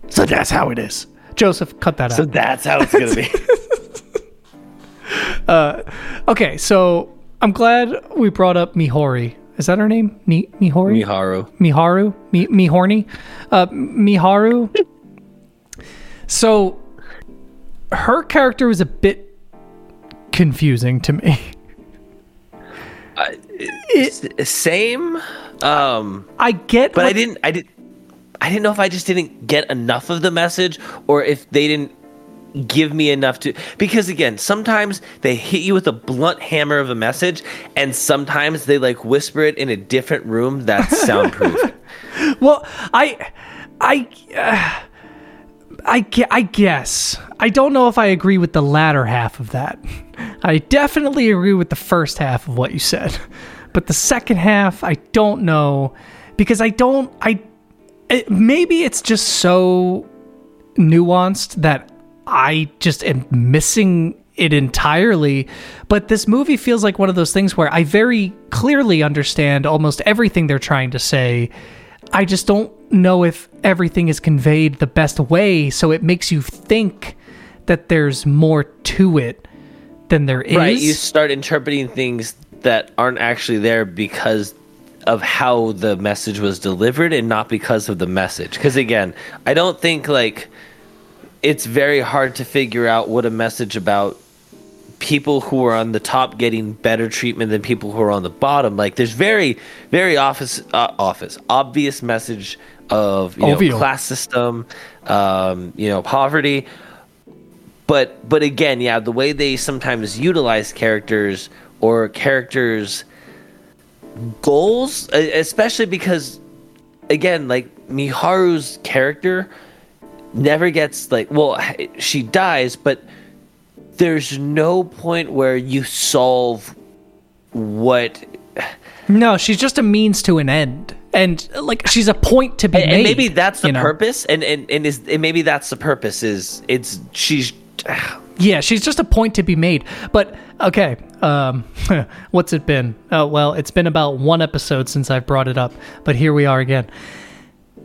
so that's how it is. Joseph, cut that out. So that's how it's gonna be. [LAUGHS] Okay, so I'm glad we brought up Mihori. Is that her name? Mi- Mihori? Miharu. Miharu? Mi- Mihorny? Uh, Miharu? so her character was a bit confusing to me. S- Same. Um, I get, but I didn't. I didn't. I didn't know if I just didn't get enough of the message, or if they didn't give me enough to. Because again, sometimes they hit you with a blunt hammer of a message, and sometimes they like whisper it in a different room that's [LAUGHS] soundproof. Well, I, I, uh, I, I guess I don't know if I agree with the latter half of that. I definitely agree with the first half of what you said, but the second half I don't know because I don't. I it, maybe it's just so nuanced that I just am missing it entirely. But this movie feels like one of those things where I very clearly understand almost everything they're trying to say. I just don't know if everything is conveyed the best way, so it makes you think that there's more to it than there is. right? You start interpreting things that aren't actually there because of how the message was delivered and not because of the message. Because again, I don't think like it's very hard to figure out what a message about people who are on the top getting better treatment than people who are on the bottom. Like there's very, very office, uh, office, obvious message of you know class system, um, you know poverty. But but again, yeah, the way they sometimes utilize characters or characters goals, especially because again, like Miharu's character never gets like well, she dies, but there's no point where you solve what no, she's just a means to an end, and like she's a point to be and, made. and maybe that's the know? purpose and and, and is and maybe that's the purpose is it's she's Yeah, she's just a point to be made. But okay, um, [LAUGHS] what's it been? Oh well, it's been about one episode since I've brought it up, but here we are again.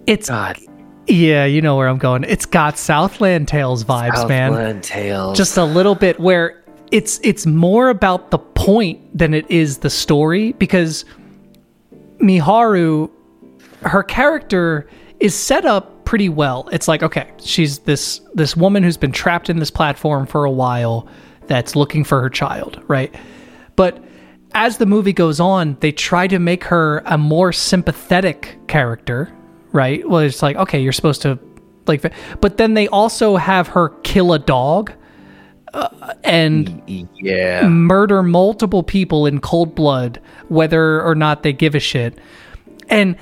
It's God yeah, you know where I'm going. It's got Southland Tales vibes, man. Southland Tales. Just a little bit where it's it's more about the point than it is the story because Miharu her character is set up pretty well. It's like, okay, she's this this woman who's been trapped in this platform for a while that's looking for her child, right? But as the movie goes on, they try to make her a more sympathetic character, right? Well, it's like, okay, you're supposed to like but then they also have her kill a dog uh, and yeah. murder multiple people in cold blood, whether or not they give a shit. And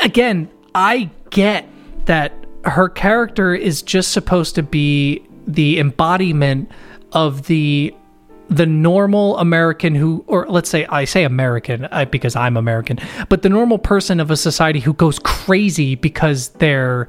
again, I get that her character is just supposed to be the embodiment of the the normal American who, or let's say I say American uh, because I'm American, but the normal person of a society who goes crazy because they're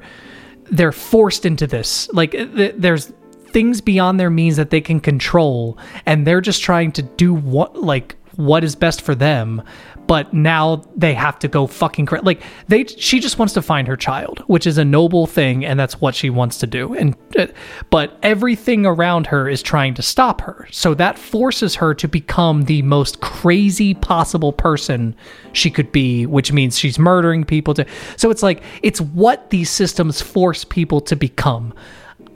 they're forced into this. Like th- there's things beyond their means that they can control, and they're just trying to do what like what is best for them. But now they have to go fucking cra- like they. She just wants to find her child, which is a noble thing, and that's what she wants to do. And uh, but everything around her is trying to stop her, so that forces her to become the most crazy possible person she could be, which means she's murdering people. To so it's like it's what these systems force people to become.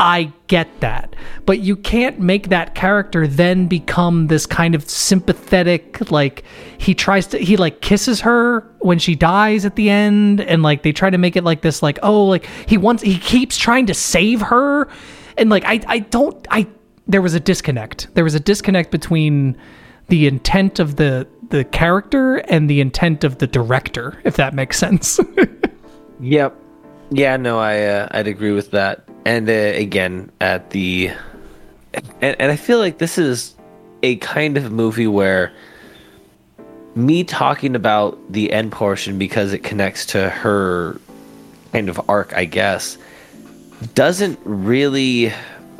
I get that. But you can't make that character then become this kind of sympathetic like he tries to he like kisses her when she dies at the end and like they try to make it like this like oh like he wants he keeps trying to save her and like I I don't I there was a disconnect. There was a disconnect between the intent of the the character and the intent of the director if that makes sense. [LAUGHS] Yep. Yeah, no, I uh, I'd agree with that. And uh, again, at the and, and I feel like this is a kind of movie where me talking about the end portion because it connects to her kind of arc, I guess, doesn't really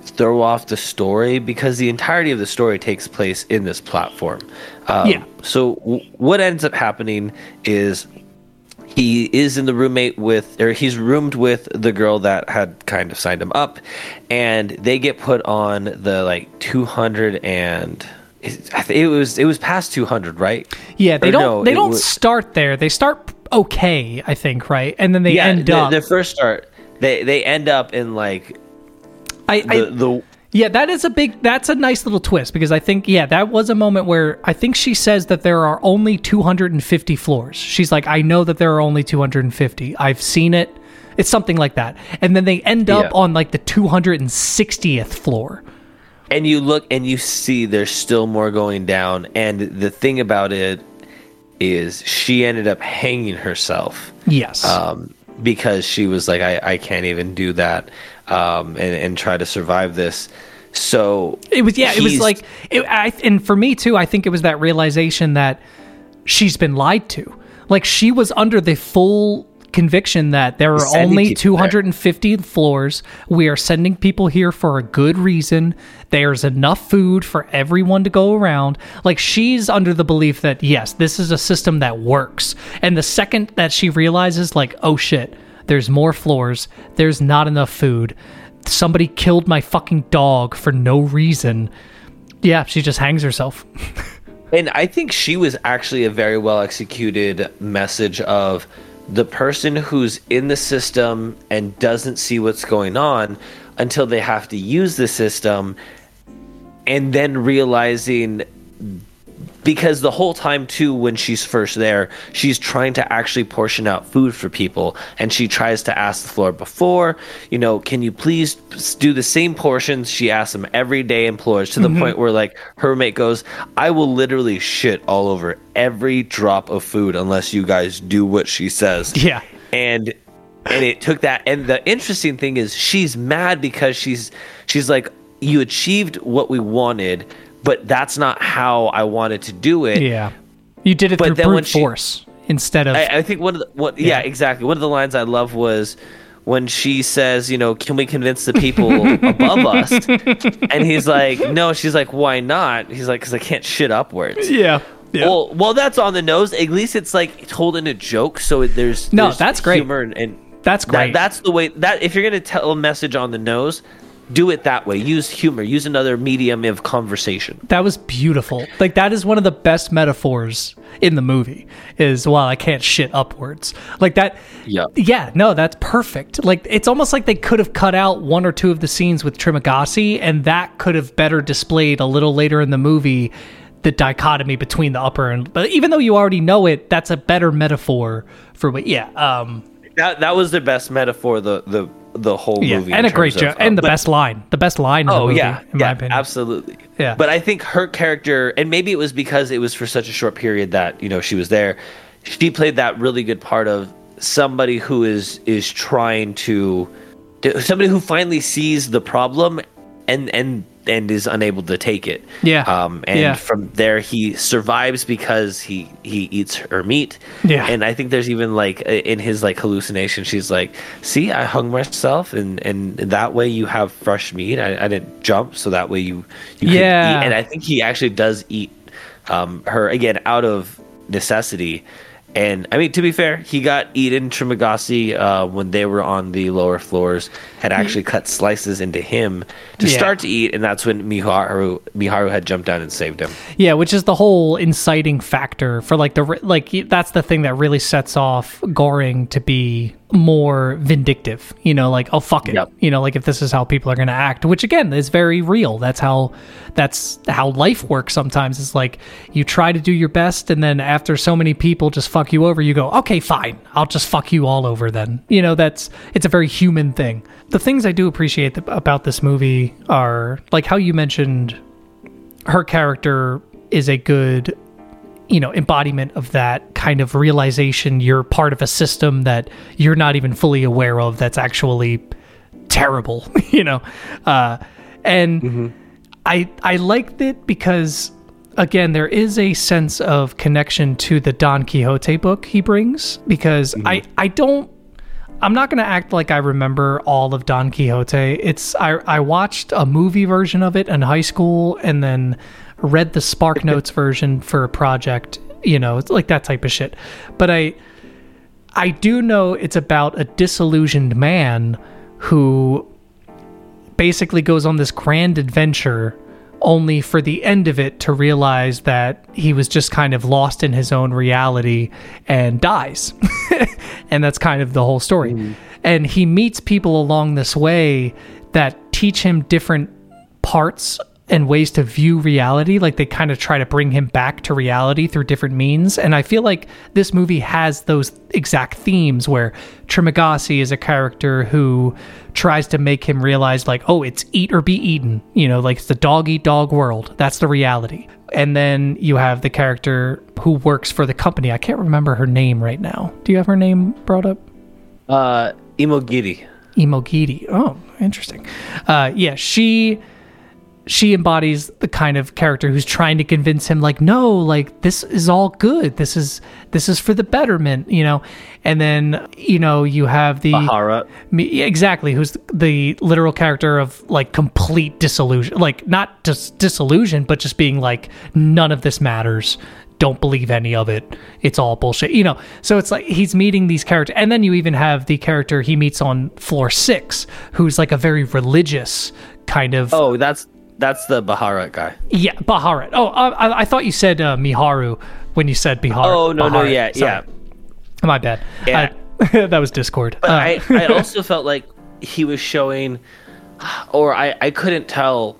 throw off the story because the entirety of the story takes place in this platform. Um, Yeah. So w- what ends up happening is he is in the roommate with or he's roomed with the girl that had kind of signed him up and they get put on the like 200 and it, I think it was it was past 200 right Yeah, they Or don't. no, they don't was- start there. They start okay, I think, right, and then they yeah end the, up. the first start they they end up in like I, the I the Yeah, that is a big that's a nice little twist because I think yeah, that was a moment where I think she says that there are only 250 floors. She's like I know that there are only 250. I've seen it. It's something like that. And then they end up Yeah. on like the 260th floor. and you look and you see there's still more going down and the thing about it is she ended up hanging herself Yes. um, because she was like I, I can't even do that um, and, and try to survive this so It was yeah. It was like, it, I, and for me too, I think it was that realization that she's been lied to. Like she was under the full conviction that there are only people there. 250 floors. We are sending people here for a good reason. There's enough food for everyone to go around. Like she's under the belief that yes, this is a system that works. And the second that she realizes, like, oh shit, there's more floors. There's not enough food. Somebody killed my fucking dog for no reason. Yeah, she just hangs herself. [LAUGHS] And I think she was actually a very well executed message of the person who's in the system and doesn't see what's going on until they have to use the system and then realizing because the whole time too when she's first there she's trying to actually portion out food for people and she tries to ask the floor before you know can you please do the same portions? She asks them every day implores to the mm-hmm. point where like her mate goes i will literally shit all over every drop of food unless you guys do what she says. Yeah. and and it took that and the interesting thing is she's mad because she's she's like you achieved what we wanted but that's not how i wanted to do it Yeah. You did it But through brute she- force instead of. I, I think one of the what yeah. Yeah. exactly one of the lines i love was when she says you know can we convince the people [LAUGHS] above us and he's like no she's like why not he's like because i can't shit upwards yeah. Yeah. well, well, that's on the nose. At least it's like told in a joke, so there's No, there's that's great. Humor and, and That's that- great. that's the way that if you're gonna tell a message on the nose, do it that way. Use humor. Use another medium of conversation. That was beautiful. Like that is one of the best metaphors in the movie. Is well, I can't shit upwards. Like that. Yep. Yeah. No, that's perfect. Like it's almost like they could have cut out one or two of the scenes with Trimagasi, and that could have better displayed a little later in the movie the dichotomy between the upper and. But even though you already know it, that's a better metaphor for what. Yeah. Um. That that was the best metaphor. The the the whole Yeah. movie And a great joke. uh, And the but- best line. The best line. In the Oh movie, yeah, in yeah, my opinion. absolutely. Yeah. But I think her character, and maybe it was because it was for such a short period that you know she was there. She played that really good part of somebody who is is trying to, somebody who finally sees the problem, and and and is unable to take it. Yeah. Um. And Yeah. from there, he survives because he he eats her meat. Yeah. And I think there's even like in his like hallucination, she's like, "See, I hung myself, and and that way you have fresh meat. I, I didn't jump, so that way you you Yeah. could eat." And I think he actually does eat um, her again out of necessity. And I mean, to be fair, he got eaten. Trimagasi, uh, when they were on the lower floors, had actually cut slices into him to Yeah. start to eat, and that's when Miharu Miharu had jumped down and saved him. Yeah, which is the whole inciting factor for like the like that's the thing that really sets off Goreng to be more vindictive. You know, like oh fuck it. Yep. You know, like if this is how people are going to act, which again is very real. That's how that's how life works. Sometimes it's like you try to do your best, and then after so many people just fuck you over, you go okay, fine, I'll just fuck you all over. Then you know that's it's a very human thing. The things I do appreciate th- about this movie are like how you mentioned her character is a good you know embodiment of that kind of realization. You're part of a system that you're not even fully aware of that's actually terrible [LAUGHS] you know? Uh and i i liked it because again there is a sense of connection to the don quixote book he brings because i i don't I'm not going to act like I remember all of Don Quixote. It's I I watched a movie version of it in high school and then read the SparkNotes version for a project, you know, it's like that type of shit. But I I do know it's about a disillusioned man who basically goes on this grand adventure only for the end of it to realize that he was just kind of lost in his own reality and dies. [LAUGHS] and that's kind of the whole story. Hmm. And he meets people along this way that teach him different parts and ways to view reality. Like they kind of try to bring him back to reality through different means. And I feel like this movie has those exact themes where Trimagasi is a character who tries to make him realize, like, oh, it's eat or be eaten. You know, like it's the dog eat dog world. That's the reality. And then you have the character who works for the company. I can't remember her name right now. Do you have her name brought up? Uh, Imoguiri. Imoguiri. Oh, interesting. Uh, yeah, she she embodies the kind of character who's trying to convince him like no like this is all good. This is this is for the betterment you know? And then you know you have the exactly who's the literal character of like complete disillusion like not just disillusion but just being like none of this matters. Don't believe any of it. It's all bullshit you know? So it's like he's meeting these characters and then you even have the character he meets on floor six who's like a very religious kind of Oh, that's that's the Baharat guy. yeah, Baharat. Oh, I, I thought you said uh, Miharu when you said Bihar. Oh no no Baharat. yeah Sorry. yeah. My bad. Yeah. I- [LAUGHS] that was Discord. But Uh, I, I [LAUGHS] also felt like he was showing, or I, I couldn't tell,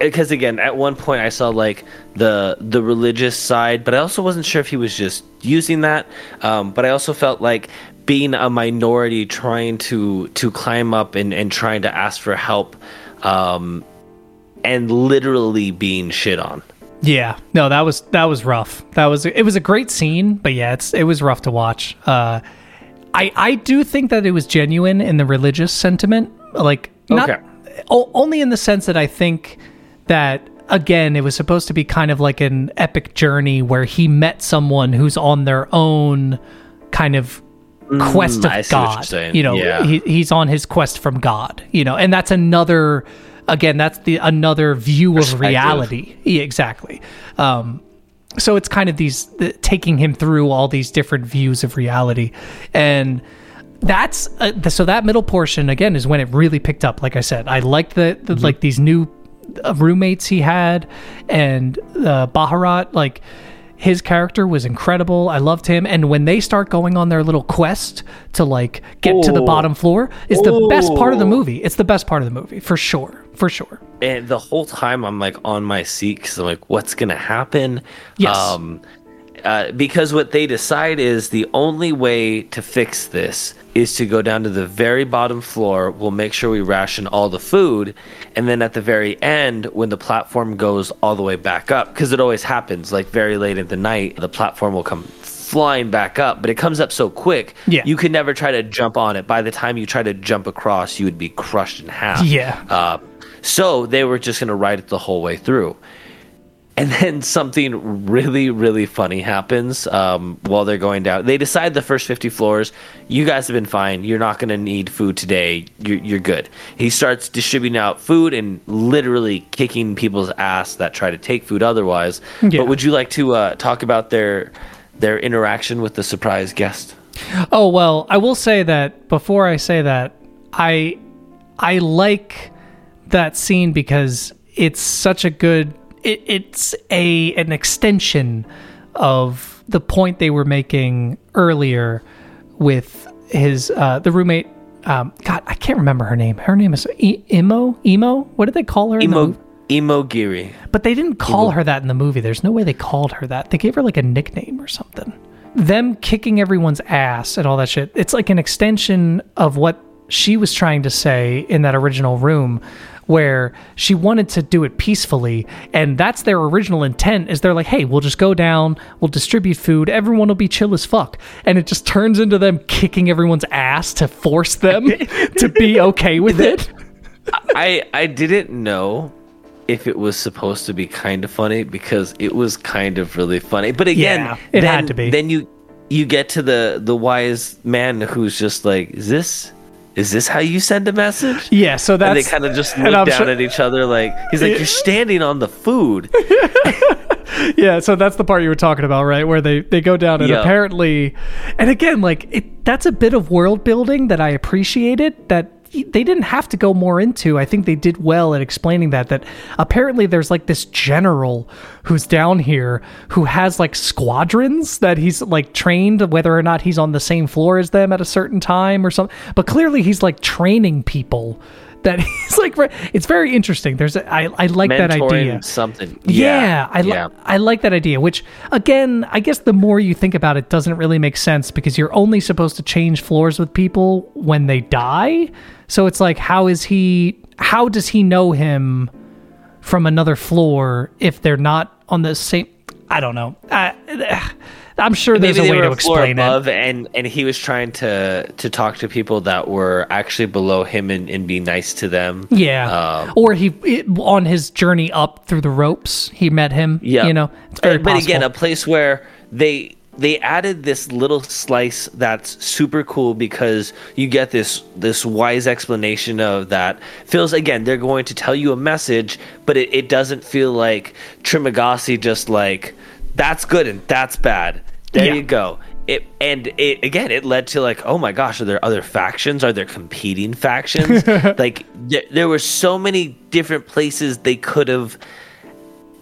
because again, at one point I saw like the the religious side, but I also wasn't sure if he was just using that. Um, but I also felt like being a minority trying to to climb up and, and trying to ask for help, um, and literally being shit on. yeah, no, that was that was rough. That was it was a great scene, but yeah, it's it was rough to watch. Uh, I I do think that it was genuine in the religious sentiment, like not Okay. o- only in the sense that I think that again it was supposed to be kind of like an epic journey where he met someone who's on their own kind of quest Mm, of see what you're God. saying. You know, Yeah. he, he's on his quest from God. You know, and that's another again that's the another view of reality. Yeah, exactly. Um, so it's kind of these the, taking him through all these different views of reality and that's uh, the, so that middle portion again is when it really picked up like i said i liked the, the like these new uh, roommates he had and uh, baharat like his character was incredible. I loved him. And when they start going on their little quest to like get to the bottom floor is the best part of the movie. It's the best part of the movie for sure for sure. And the whole time I'm like on my seat because I'm like, what's gonna happen? Yes. Um, uh, because what they decide is the only way to fix this is to go down to the very bottom floor. We'll make sure we ration all the food, and then at the very end, when the platform goes all the way back up, because it always happens, like very late in the night, the platform will come flying back up, but it comes up so quick, Yeah. you could never try to jump on it. By the time you try to jump across, you would be crushed in half. Yeah. Uh, so they were just going to ride it the whole way through. And then something really, really funny happens um, while they're going down. They decide the first 50 floors, you guys have been fine. You're not going to need food today. You're, you're good. He starts distributing out food and literally kicking people's ass that try to take food otherwise. Yeah. But would you like to uh, talk about their their interaction with the surprise guest? Oh well, I will say that before I say that, I I like that scene because it's such a good it, it's a an extension of the point they were making earlier with his uh the roommate um god I can't remember her name. Her name is e- Emo Emo. What did they call her? Emo? Emogiri. But they didn't call her that in the movie. There's no way they called her that. They gave her like a nickname or something. Them kicking everyone's ass and all that shit. It's like an extension of what she was trying to say in that original room where she wanted to do it peacefully and that's their original intent is they're like hey we'll just go down we'll distribute food everyone will be chill as fuck and it just turns into them kicking everyone's ass to force them [LAUGHS] to be okay with it I I didn't know if it was supposed to be kind of funny because it was kind of really funny. But again, Yeah, it then, had to be. Then you you get to the the wise man who's just like, is this is this how you send a message? yeah so that's and they kind of just look down sure- at each other like he's like you're standing on the food. [LAUGHS] Yeah, so that's the part you were talking about, right? Where they they go down and Yeah. apparently, and again, like it, that's a bit of world building that I appreciated. That they didn't have to go more into. I think they did well at explaining that. That apparently there's like this general who's down here who has like squadrons that he's like trained, whether or not he's on the same floor as them at a certain time or something. But clearly he's like training people that [LAUGHS] he's like it's very interesting. There's a, I I like that idea. something. Yeah, I li- yeah. I like that idea. Which again, I guess the more you think about it, doesn't really make sense because you're only supposed to change floors with people when they die. So it's like, how is he? How does he know him from another floor if they're not on the same? I don't know. I, I'm sure there's a way to explain it. above, and and he was trying to to talk to people that were actually below him and, and be nice to them. Yeah. Um, or he it, on his journey up through the ropes, he met him. Yeah, You know, it's very but possible. again, a place where they they added this little slice that's super cool because you get this this wise explanation of that feels again they're going to tell you a message, but it, it doesn't feel like Trimagasi just like that's good and that's bad. There Yeah. you go. It and it again it led to like oh my gosh are there other factions are there competing factions [LAUGHS] like there, there were so many different places they could have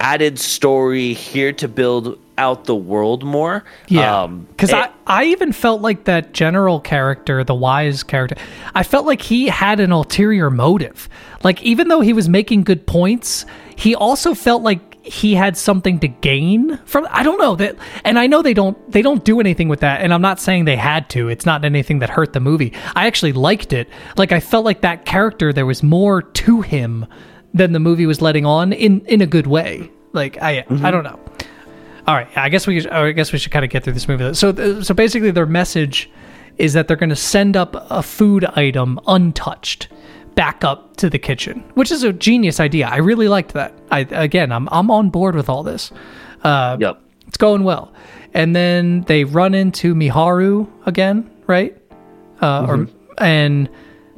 added story here to build out the world more. Yeah, Um, because and- I, I even felt like that general character, the wise character, I felt like he had an ulterior motive. Like even though he was making good points, he also felt like he had something to gain from. I don't know that, and I know they don't they don't do anything with that. And I'm not saying they had to. It's not anything that hurt the movie. I actually liked it. Like I felt like that character, there was more to him than the movie was letting on in in a good way. Like I I mm-hmm. don't know. All right, I guess we I guess we should kind of get through this movie. So uh, so basically, their message is that they're going to send up a food item untouched back up to the kitchen, which is a genius idea. I really liked that. I again, I'm I'm on board with all this. Uh, Yep. It's going well, and then they run into Miharu again, right? Uh, Or and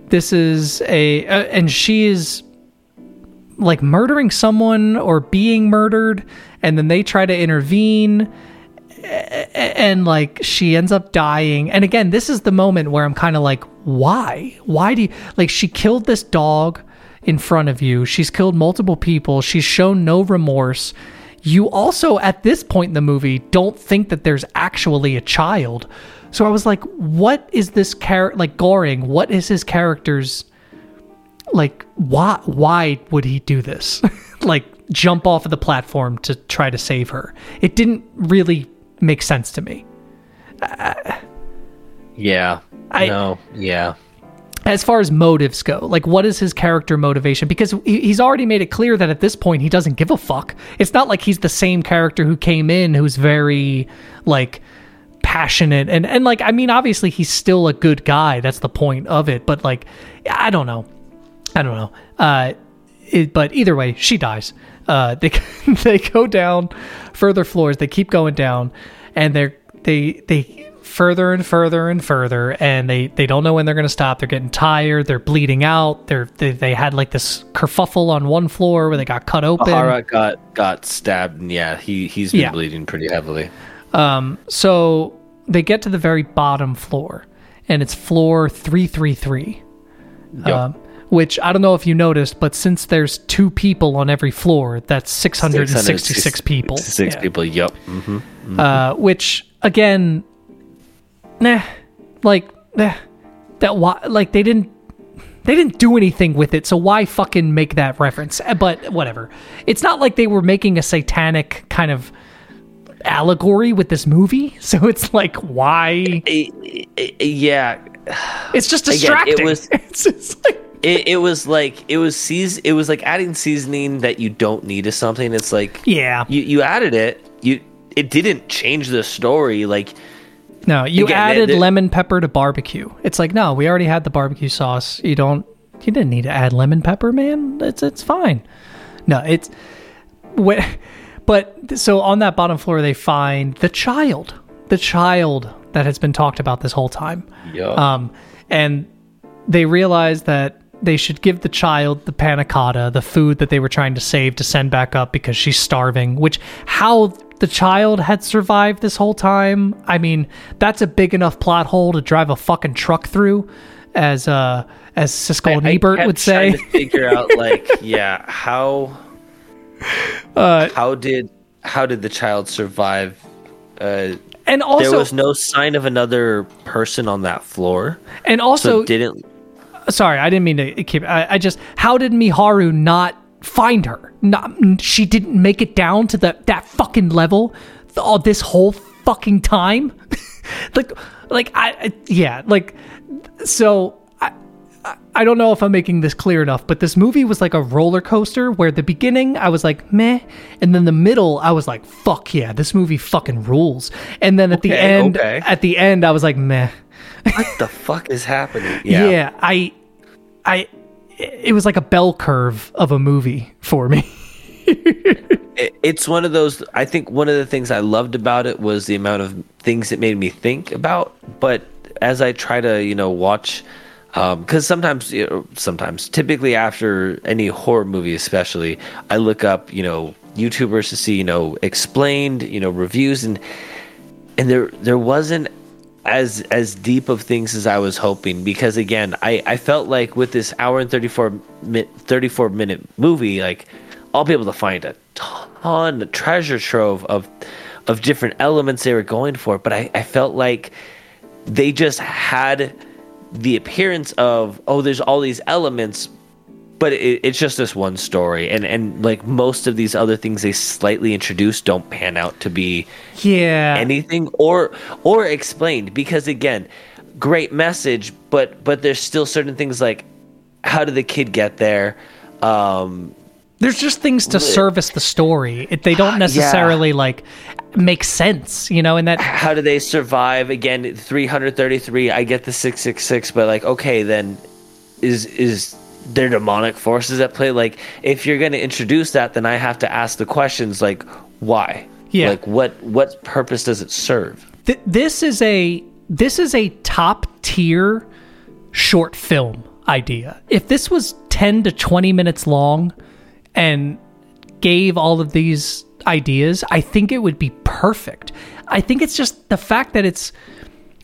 this is a uh, and she is like murdering someone or being murdered and then they try to intervene and like she ends up dying and again this is the moment where i'm kind of like why? Why do you like she killed this dog in front of you. She's killed multiple people. She's shown no remorse. You also at this point in the movie don't think that there's actually a child. So i was like what is this character like goreng what is his character's like why why would he do this? [LAUGHS] Like jump off of the platform to try to save her. It didn't really make sense to me uh, Yeah. I- no. Yeah. as far as motives go like what is his character motivation? Because he's already made it clear that at this point he doesn't give a fuck. It's not like he's the same character who came in who's very like passionate. And and like i mean obviously he's still a good guy. That's the point of it. But like i don't know. I don't know. Uh it, but either way she dies. Uh they [LAUGHS] they go down further floors. They keep going down. And they're they they further and further and further and they they don't know when they're going to stop they're getting tired they're bleeding out they're they, they had like this kerfuffle on one floor where they got cut open Hara got got stabbed, and yeah, he he's been Yeah. bleeding pretty heavily. um so they get to the very bottom floor and it's floor 333 Yep. um, which i don't know if you noticed but since there's two people on every floor that's 666 people Six Yeah. people. Yep. hmm uh, which again, nah, like nah, that why like they didn't they didn't do anything with it, so why fucking make that reference? Uh, But whatever, it's not like they were making a satanic kind of allegory with this movie, [LAUGHS] so it's like why? Yeah. It's just distracting. Again, it was- [LAUGHS] it's just like It, it was like it was seas- It was like adding seasoning that you don't need to something. It's like yeah, you you added it. You it didn't change the story. Like no, you Again, added the- the- lemon pepper to barbecue. It's like no, we already had the barbecue sauce. You don't. You didn't need to add lemon pepper, man. It's it's fine. No, it's wh- [LAUGHS] but so on that bottom floor they find the child, the child that has been talked about this whole time. Yup. Um, and they realize that they should give the child the panna cotta, the food that they were trying to save to send back up because she's starving. Which how the child had survived this whole time? I mean, that's a big enough plot hole to drive a fucking truck through, as uh as Siskel and Ebert would say. trying to figure out like [LAUGHS] yeah how Uh, how did how did the child survive uh and also, there was no sign of another person on that floor and also, it didn't sorry, I didn't mean to keep. I, I just how did Miharu not find her? Not she didn't make it down to the that fucking level. All this whole fucking time, [LAUGHS] like like I yeah like so. I, I- don't know if I'm making this clear enough, but this movie was like a roller coaster where the beginning I was like meh, and then the middle I was like fuck yeah, this movie fucking rules, and then at the end okay. at the end I was like meh. What the fuck is happening? [LAUGHS] Yeah. I, I, it was like a bell curve of a movie for me. [LAUGHS] it's one of those i think one of the things i loved about it was the amount of things it made me think about but as i try to you know watch um, because sometimes you know, sometimes typically after any horror movie especially i look up you know youtubers to see you know explained you know reviews and and there there wasn't as as deep of things as I was hoping because again I I felt like with this hour and 34 mi- 34 minute movie like I'll be able to find a ton a treasure trove of of different elements they were going for but I I felt like they just had the appearance of oh there's all these elements but it, it's just this one story and and like most of these other things they slightly introduce don't pan out to be Yeah. anything or or explained because again great message but but there's still certain things like how did the kid get there um There's just things to service the story. They don't [SIGHS] necessarily like make sense, you know, and that how do they survive again 333 i get the 666 but like okay then is is there demonic forces at play like if you're going to introduce that then i have to ask the questions like why Yeah. like what what purpose does it serve th- this is a this is a top tier short film idea. If this was 10 to 20 minutes long and gave all of these ideas, I think it would be perfect. I think it's just the fact that it's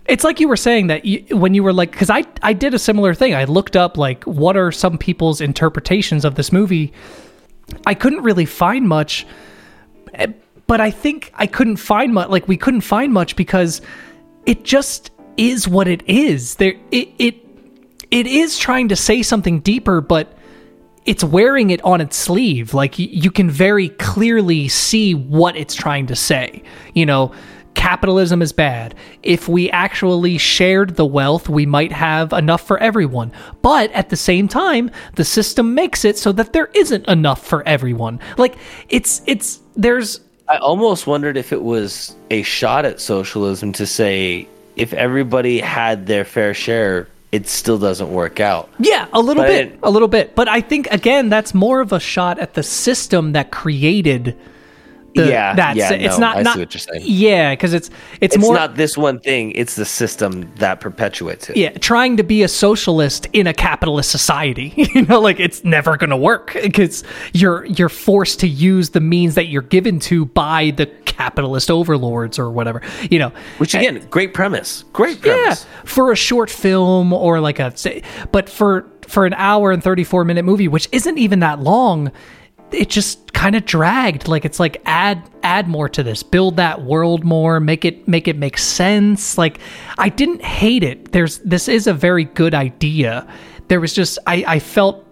it's like you were saying that you, when you were like cuz I I did a similar thing. I looked up like what are some people's interpretations of this movie. I couldn't really find much eh, but I think I couldn't find much. Like we couldn't find much because it just is what it is. There, it it it is trying to say something deeper, but it's wearing it on its sleeve. Like you can very clearly see what it's trying to say. You know, capitalism is bad. If we actually shared the wealth, we might have enough for everyone. But at the same time, the system makes it so that there isn't enough for everyone. Like it's it's there's I almost wondered if it was a shot at socialism to say if everybody had their fair share, it still doesn't work out. Yeah, a little But bit, it- a little bit. But I think again, that's more of a shot at the system that created. The, Yeah, that's yeah, it's no, not I see not what you're saying. Yeah, because it's, it's It's more not this one thing, it's the system that perpetuates it. yeah trying to be a socialist in a capitalist society. [LAUGHS] you know, like it's never going to work because you're you're forced to use the means that you're given to by the capitalist overlords or whatever. You know, Which again, great premise. Great yeah for a short film or like a say but for for an hour and 34 minute movie which isn't even that long it just kind of dragged like it's like add add more to this build that world more make it make it make sense like i didn't hate it there's this is a very good idea there was just i i felt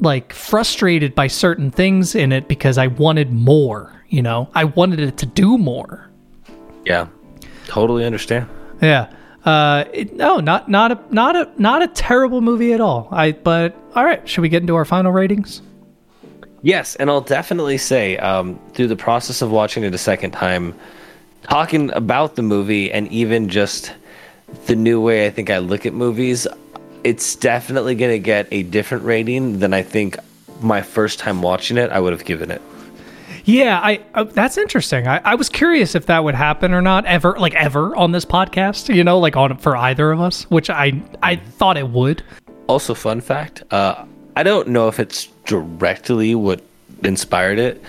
like frustrated by certain things in it because i wanted more you know i wanted it to do more Yeah. Totally understand. yeah. Uh, it, no, not not a not a not a terrible movie at all. I but all right. Should we get into our final ratings? Yes, and I'll definitely say, um, through the process of watching it a second time, talking about the movie and even just the new way I think I look at movies, it's definitely going to get a different rating than I think my first time watching it I would have given it. Yeah, I uh, that's interesting. I, I was curious if that would happen or not ever, like ever on this podcast. You know, like on for either of us, which I I thought it would. Also, fun fact uh, I don't know if it's directly what inspired it,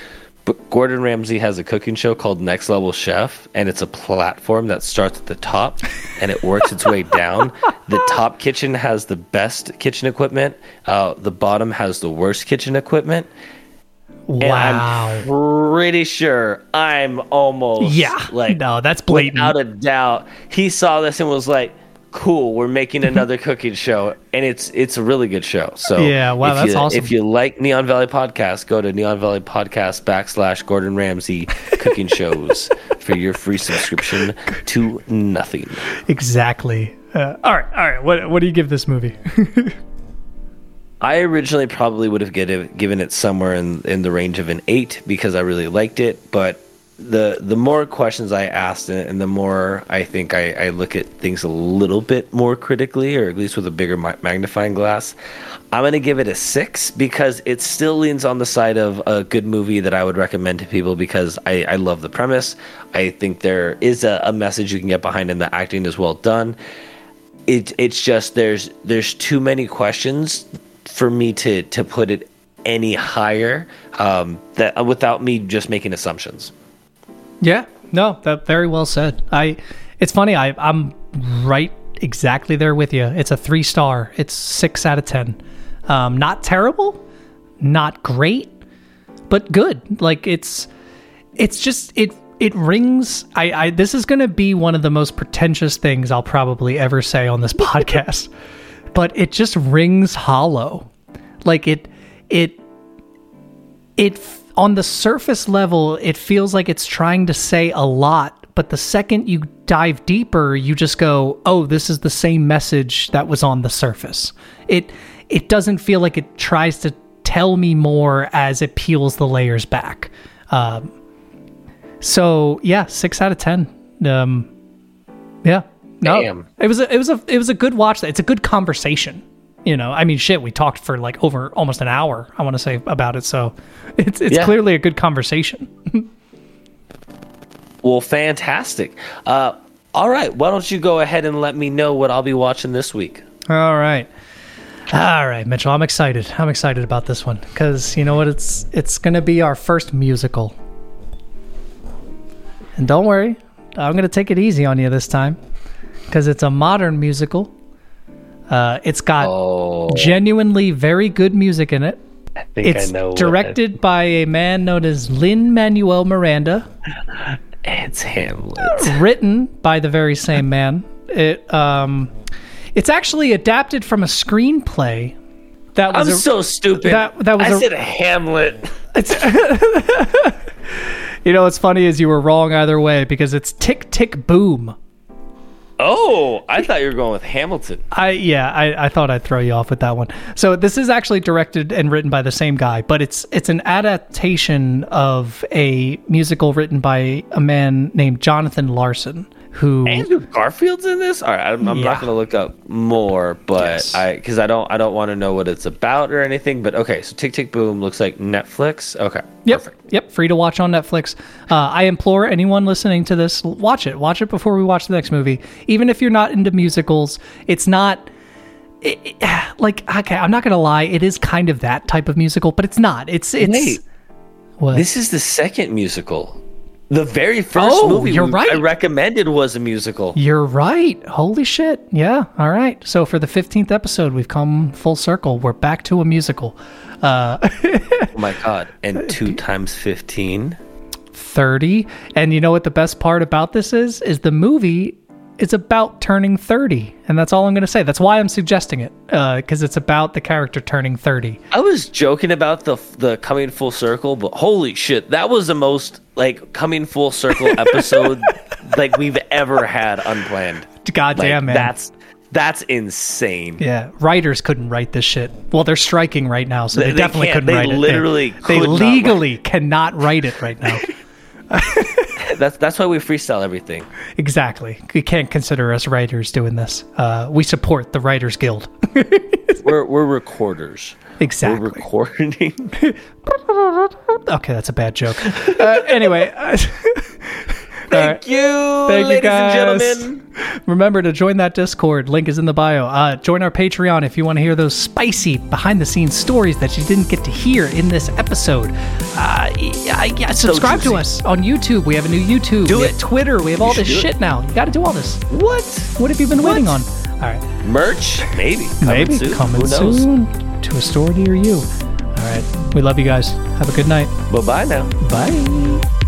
but Gordon Ramsay has a cooking show called Next Level Chef, and it's a platform that starts at the top and it works its way down. The top kitchen has the best kitchen equipment, uh, the bottom has the worst kitchen equipment. And Wow. I'm pretty sure I'm almost Yeah. like no, that's blatant. without a doubt. He saw this and was like, cool, we're making another [LAUGHS] cooking show, and it's it's a really good show. So Yeah, wow, if that's you, awesome. If you like Neon Valley Podcast, go to Neon Valley Podcast backslash Gordon Ramsay [LAUGHS] cooking shows for your free subscription to nothing. Exactly. Uh, all right, all right. What what do you give this movie? [LAUGHS] I originally probably would have given given it somewhere in in the range of an eight because I really liked it, but the the more questions I asked and, and the more I think I, I look at things a little bit more critically, or at least with a bigger ma- magnifying glass, I'm going to give it a six because it still leans on the side of a good movie that I would recommend to people because I, I love the premise. I think there is a, a message you can get behind, and the acting is well done. It it's just there's there's too many questions for me to to put it any higher um, that without me just making assumptions. Yeah, no, that very well said. I, it's funny. I I'm right exactly there with you. It's a three star. It's six out of ten. Um, not terrible, not great, but good. Like it's, it's just it it rings. I I this is gonna be one of the most pretentious things I'll probably ever say on this [LAUGHS] podcast, but it just rings hollow. Like it it it on the surface level it feels like it's trying to say a lot but the second you dive deeper you just go oh this is the same message that was on the surface. It it doesn't feel like it tries to tell me more as it peels the layers back. Um, so yeah six out of ten. Um, yeah. No Damn. it was a it was a it was a good watch. It's a good conversation you know i mean shit we talked for like over almost an hour i want to say about it so [LAUGHS] it's it's Yeah. clearly a good conversation [LAUGHS] Well, fantastic. Uh, all right, why don't you go ahead and let me know what I'll be watching this week? all right all right mitchell i'm excited i'm excited about this one because you know what it's it's gonna be our first musical and don't worry i'm gonna take it easy on you this time because it's a modern musical uh, it's got Oh, genuinely very good music in it I think It's I know. directed by a man known as Lin Manuel Miranda, [LAUGHS] It's Hamlet. [LAUGHS] written by the very same man. It um, it's actually adapted from a screenplay that was I'm a- so stupid. that- that was I a- said Hamlet. It's, [LAUGHS] you know what's funny is you were wrong either way because it's Tick Tick Boom. Oh, I thought you were going with Hamilton. I yeah, I, I thought I'd throw you off with that one. So this is actually directed and written by the same guy, but it's it's an adaptation of a musical written by a man named Jonathan Larson, who Andrew Garfield's in this. All right, I'm, I'm Yeah. not going to look up more, but Yes. I because I don't I don't want to know what it's about or anything. But okay, so Tick Tick Boom looks like Netflix. Okay, Yep. perfect. Yep. Free to watch on Netflix. Uh, I implore anyone listening to this, watch it. Watch it before we watch the next movie. Even if you're not into musicals, it's not. It, it- [SIGHS] like okay, I'm not gonna lie. It is kind of that type of musical, but it's not. It's it's. Wait. what? This is the second musical. The very first Oh, movie you're right. I recommended was a musical. You're right. Holy shit. Yeah. All right. So for the 15th episode, we've come full circle. We're back to a musical. Uh, [LAUGHS] Oh my god! And two times fifteen. 30. And you know what the best part about this is? Is the movie is about turning 30. And that's all I'm going to say. That's why I'm suggesting it. Uh, because it's about the character turning 30. I was joking about the the coming full circle, but holy shit, that was the most like coming full circle [LAUGHS] episode like we've ever had unplanned. God Like, damn, man. That's that's insane. yeah, writers couldn't write this shit. Well, they're striking right now, so they, They- they definitely couldn't They write it. literally they, could not legally cannot write it right now. [LAUGHS] [LAUGHS] That's that's why we freestyle everything. exactly. We can't consider us writers doing this. Uh, we support the Writers Guild. [LAUGHS] We're we're recorders. exactly. We're recording. [LAUGHS] Okay, that's a bad joke. Uh, anyway, uh, Thank you, Thank you, ladies guys. and gentlemen. remember to join that Discord. Link is in the bio. Uh, join our Patreon if you want to hear those spicy behind the scenes stories that you didn't get to hear in this episode. Uh, yeah, subscribe to us on YouTube. We have a new YouTube. Do we it. have Twitter. We have all should this do it. shit now. You got to do all this. What? What have you been waiting on? All right. Merch? Maybe. [LAUGHS] Coming Maybe soon. coming soon to a store near you. All right. We love you guys. Have a good night. Bye bye now. Bye.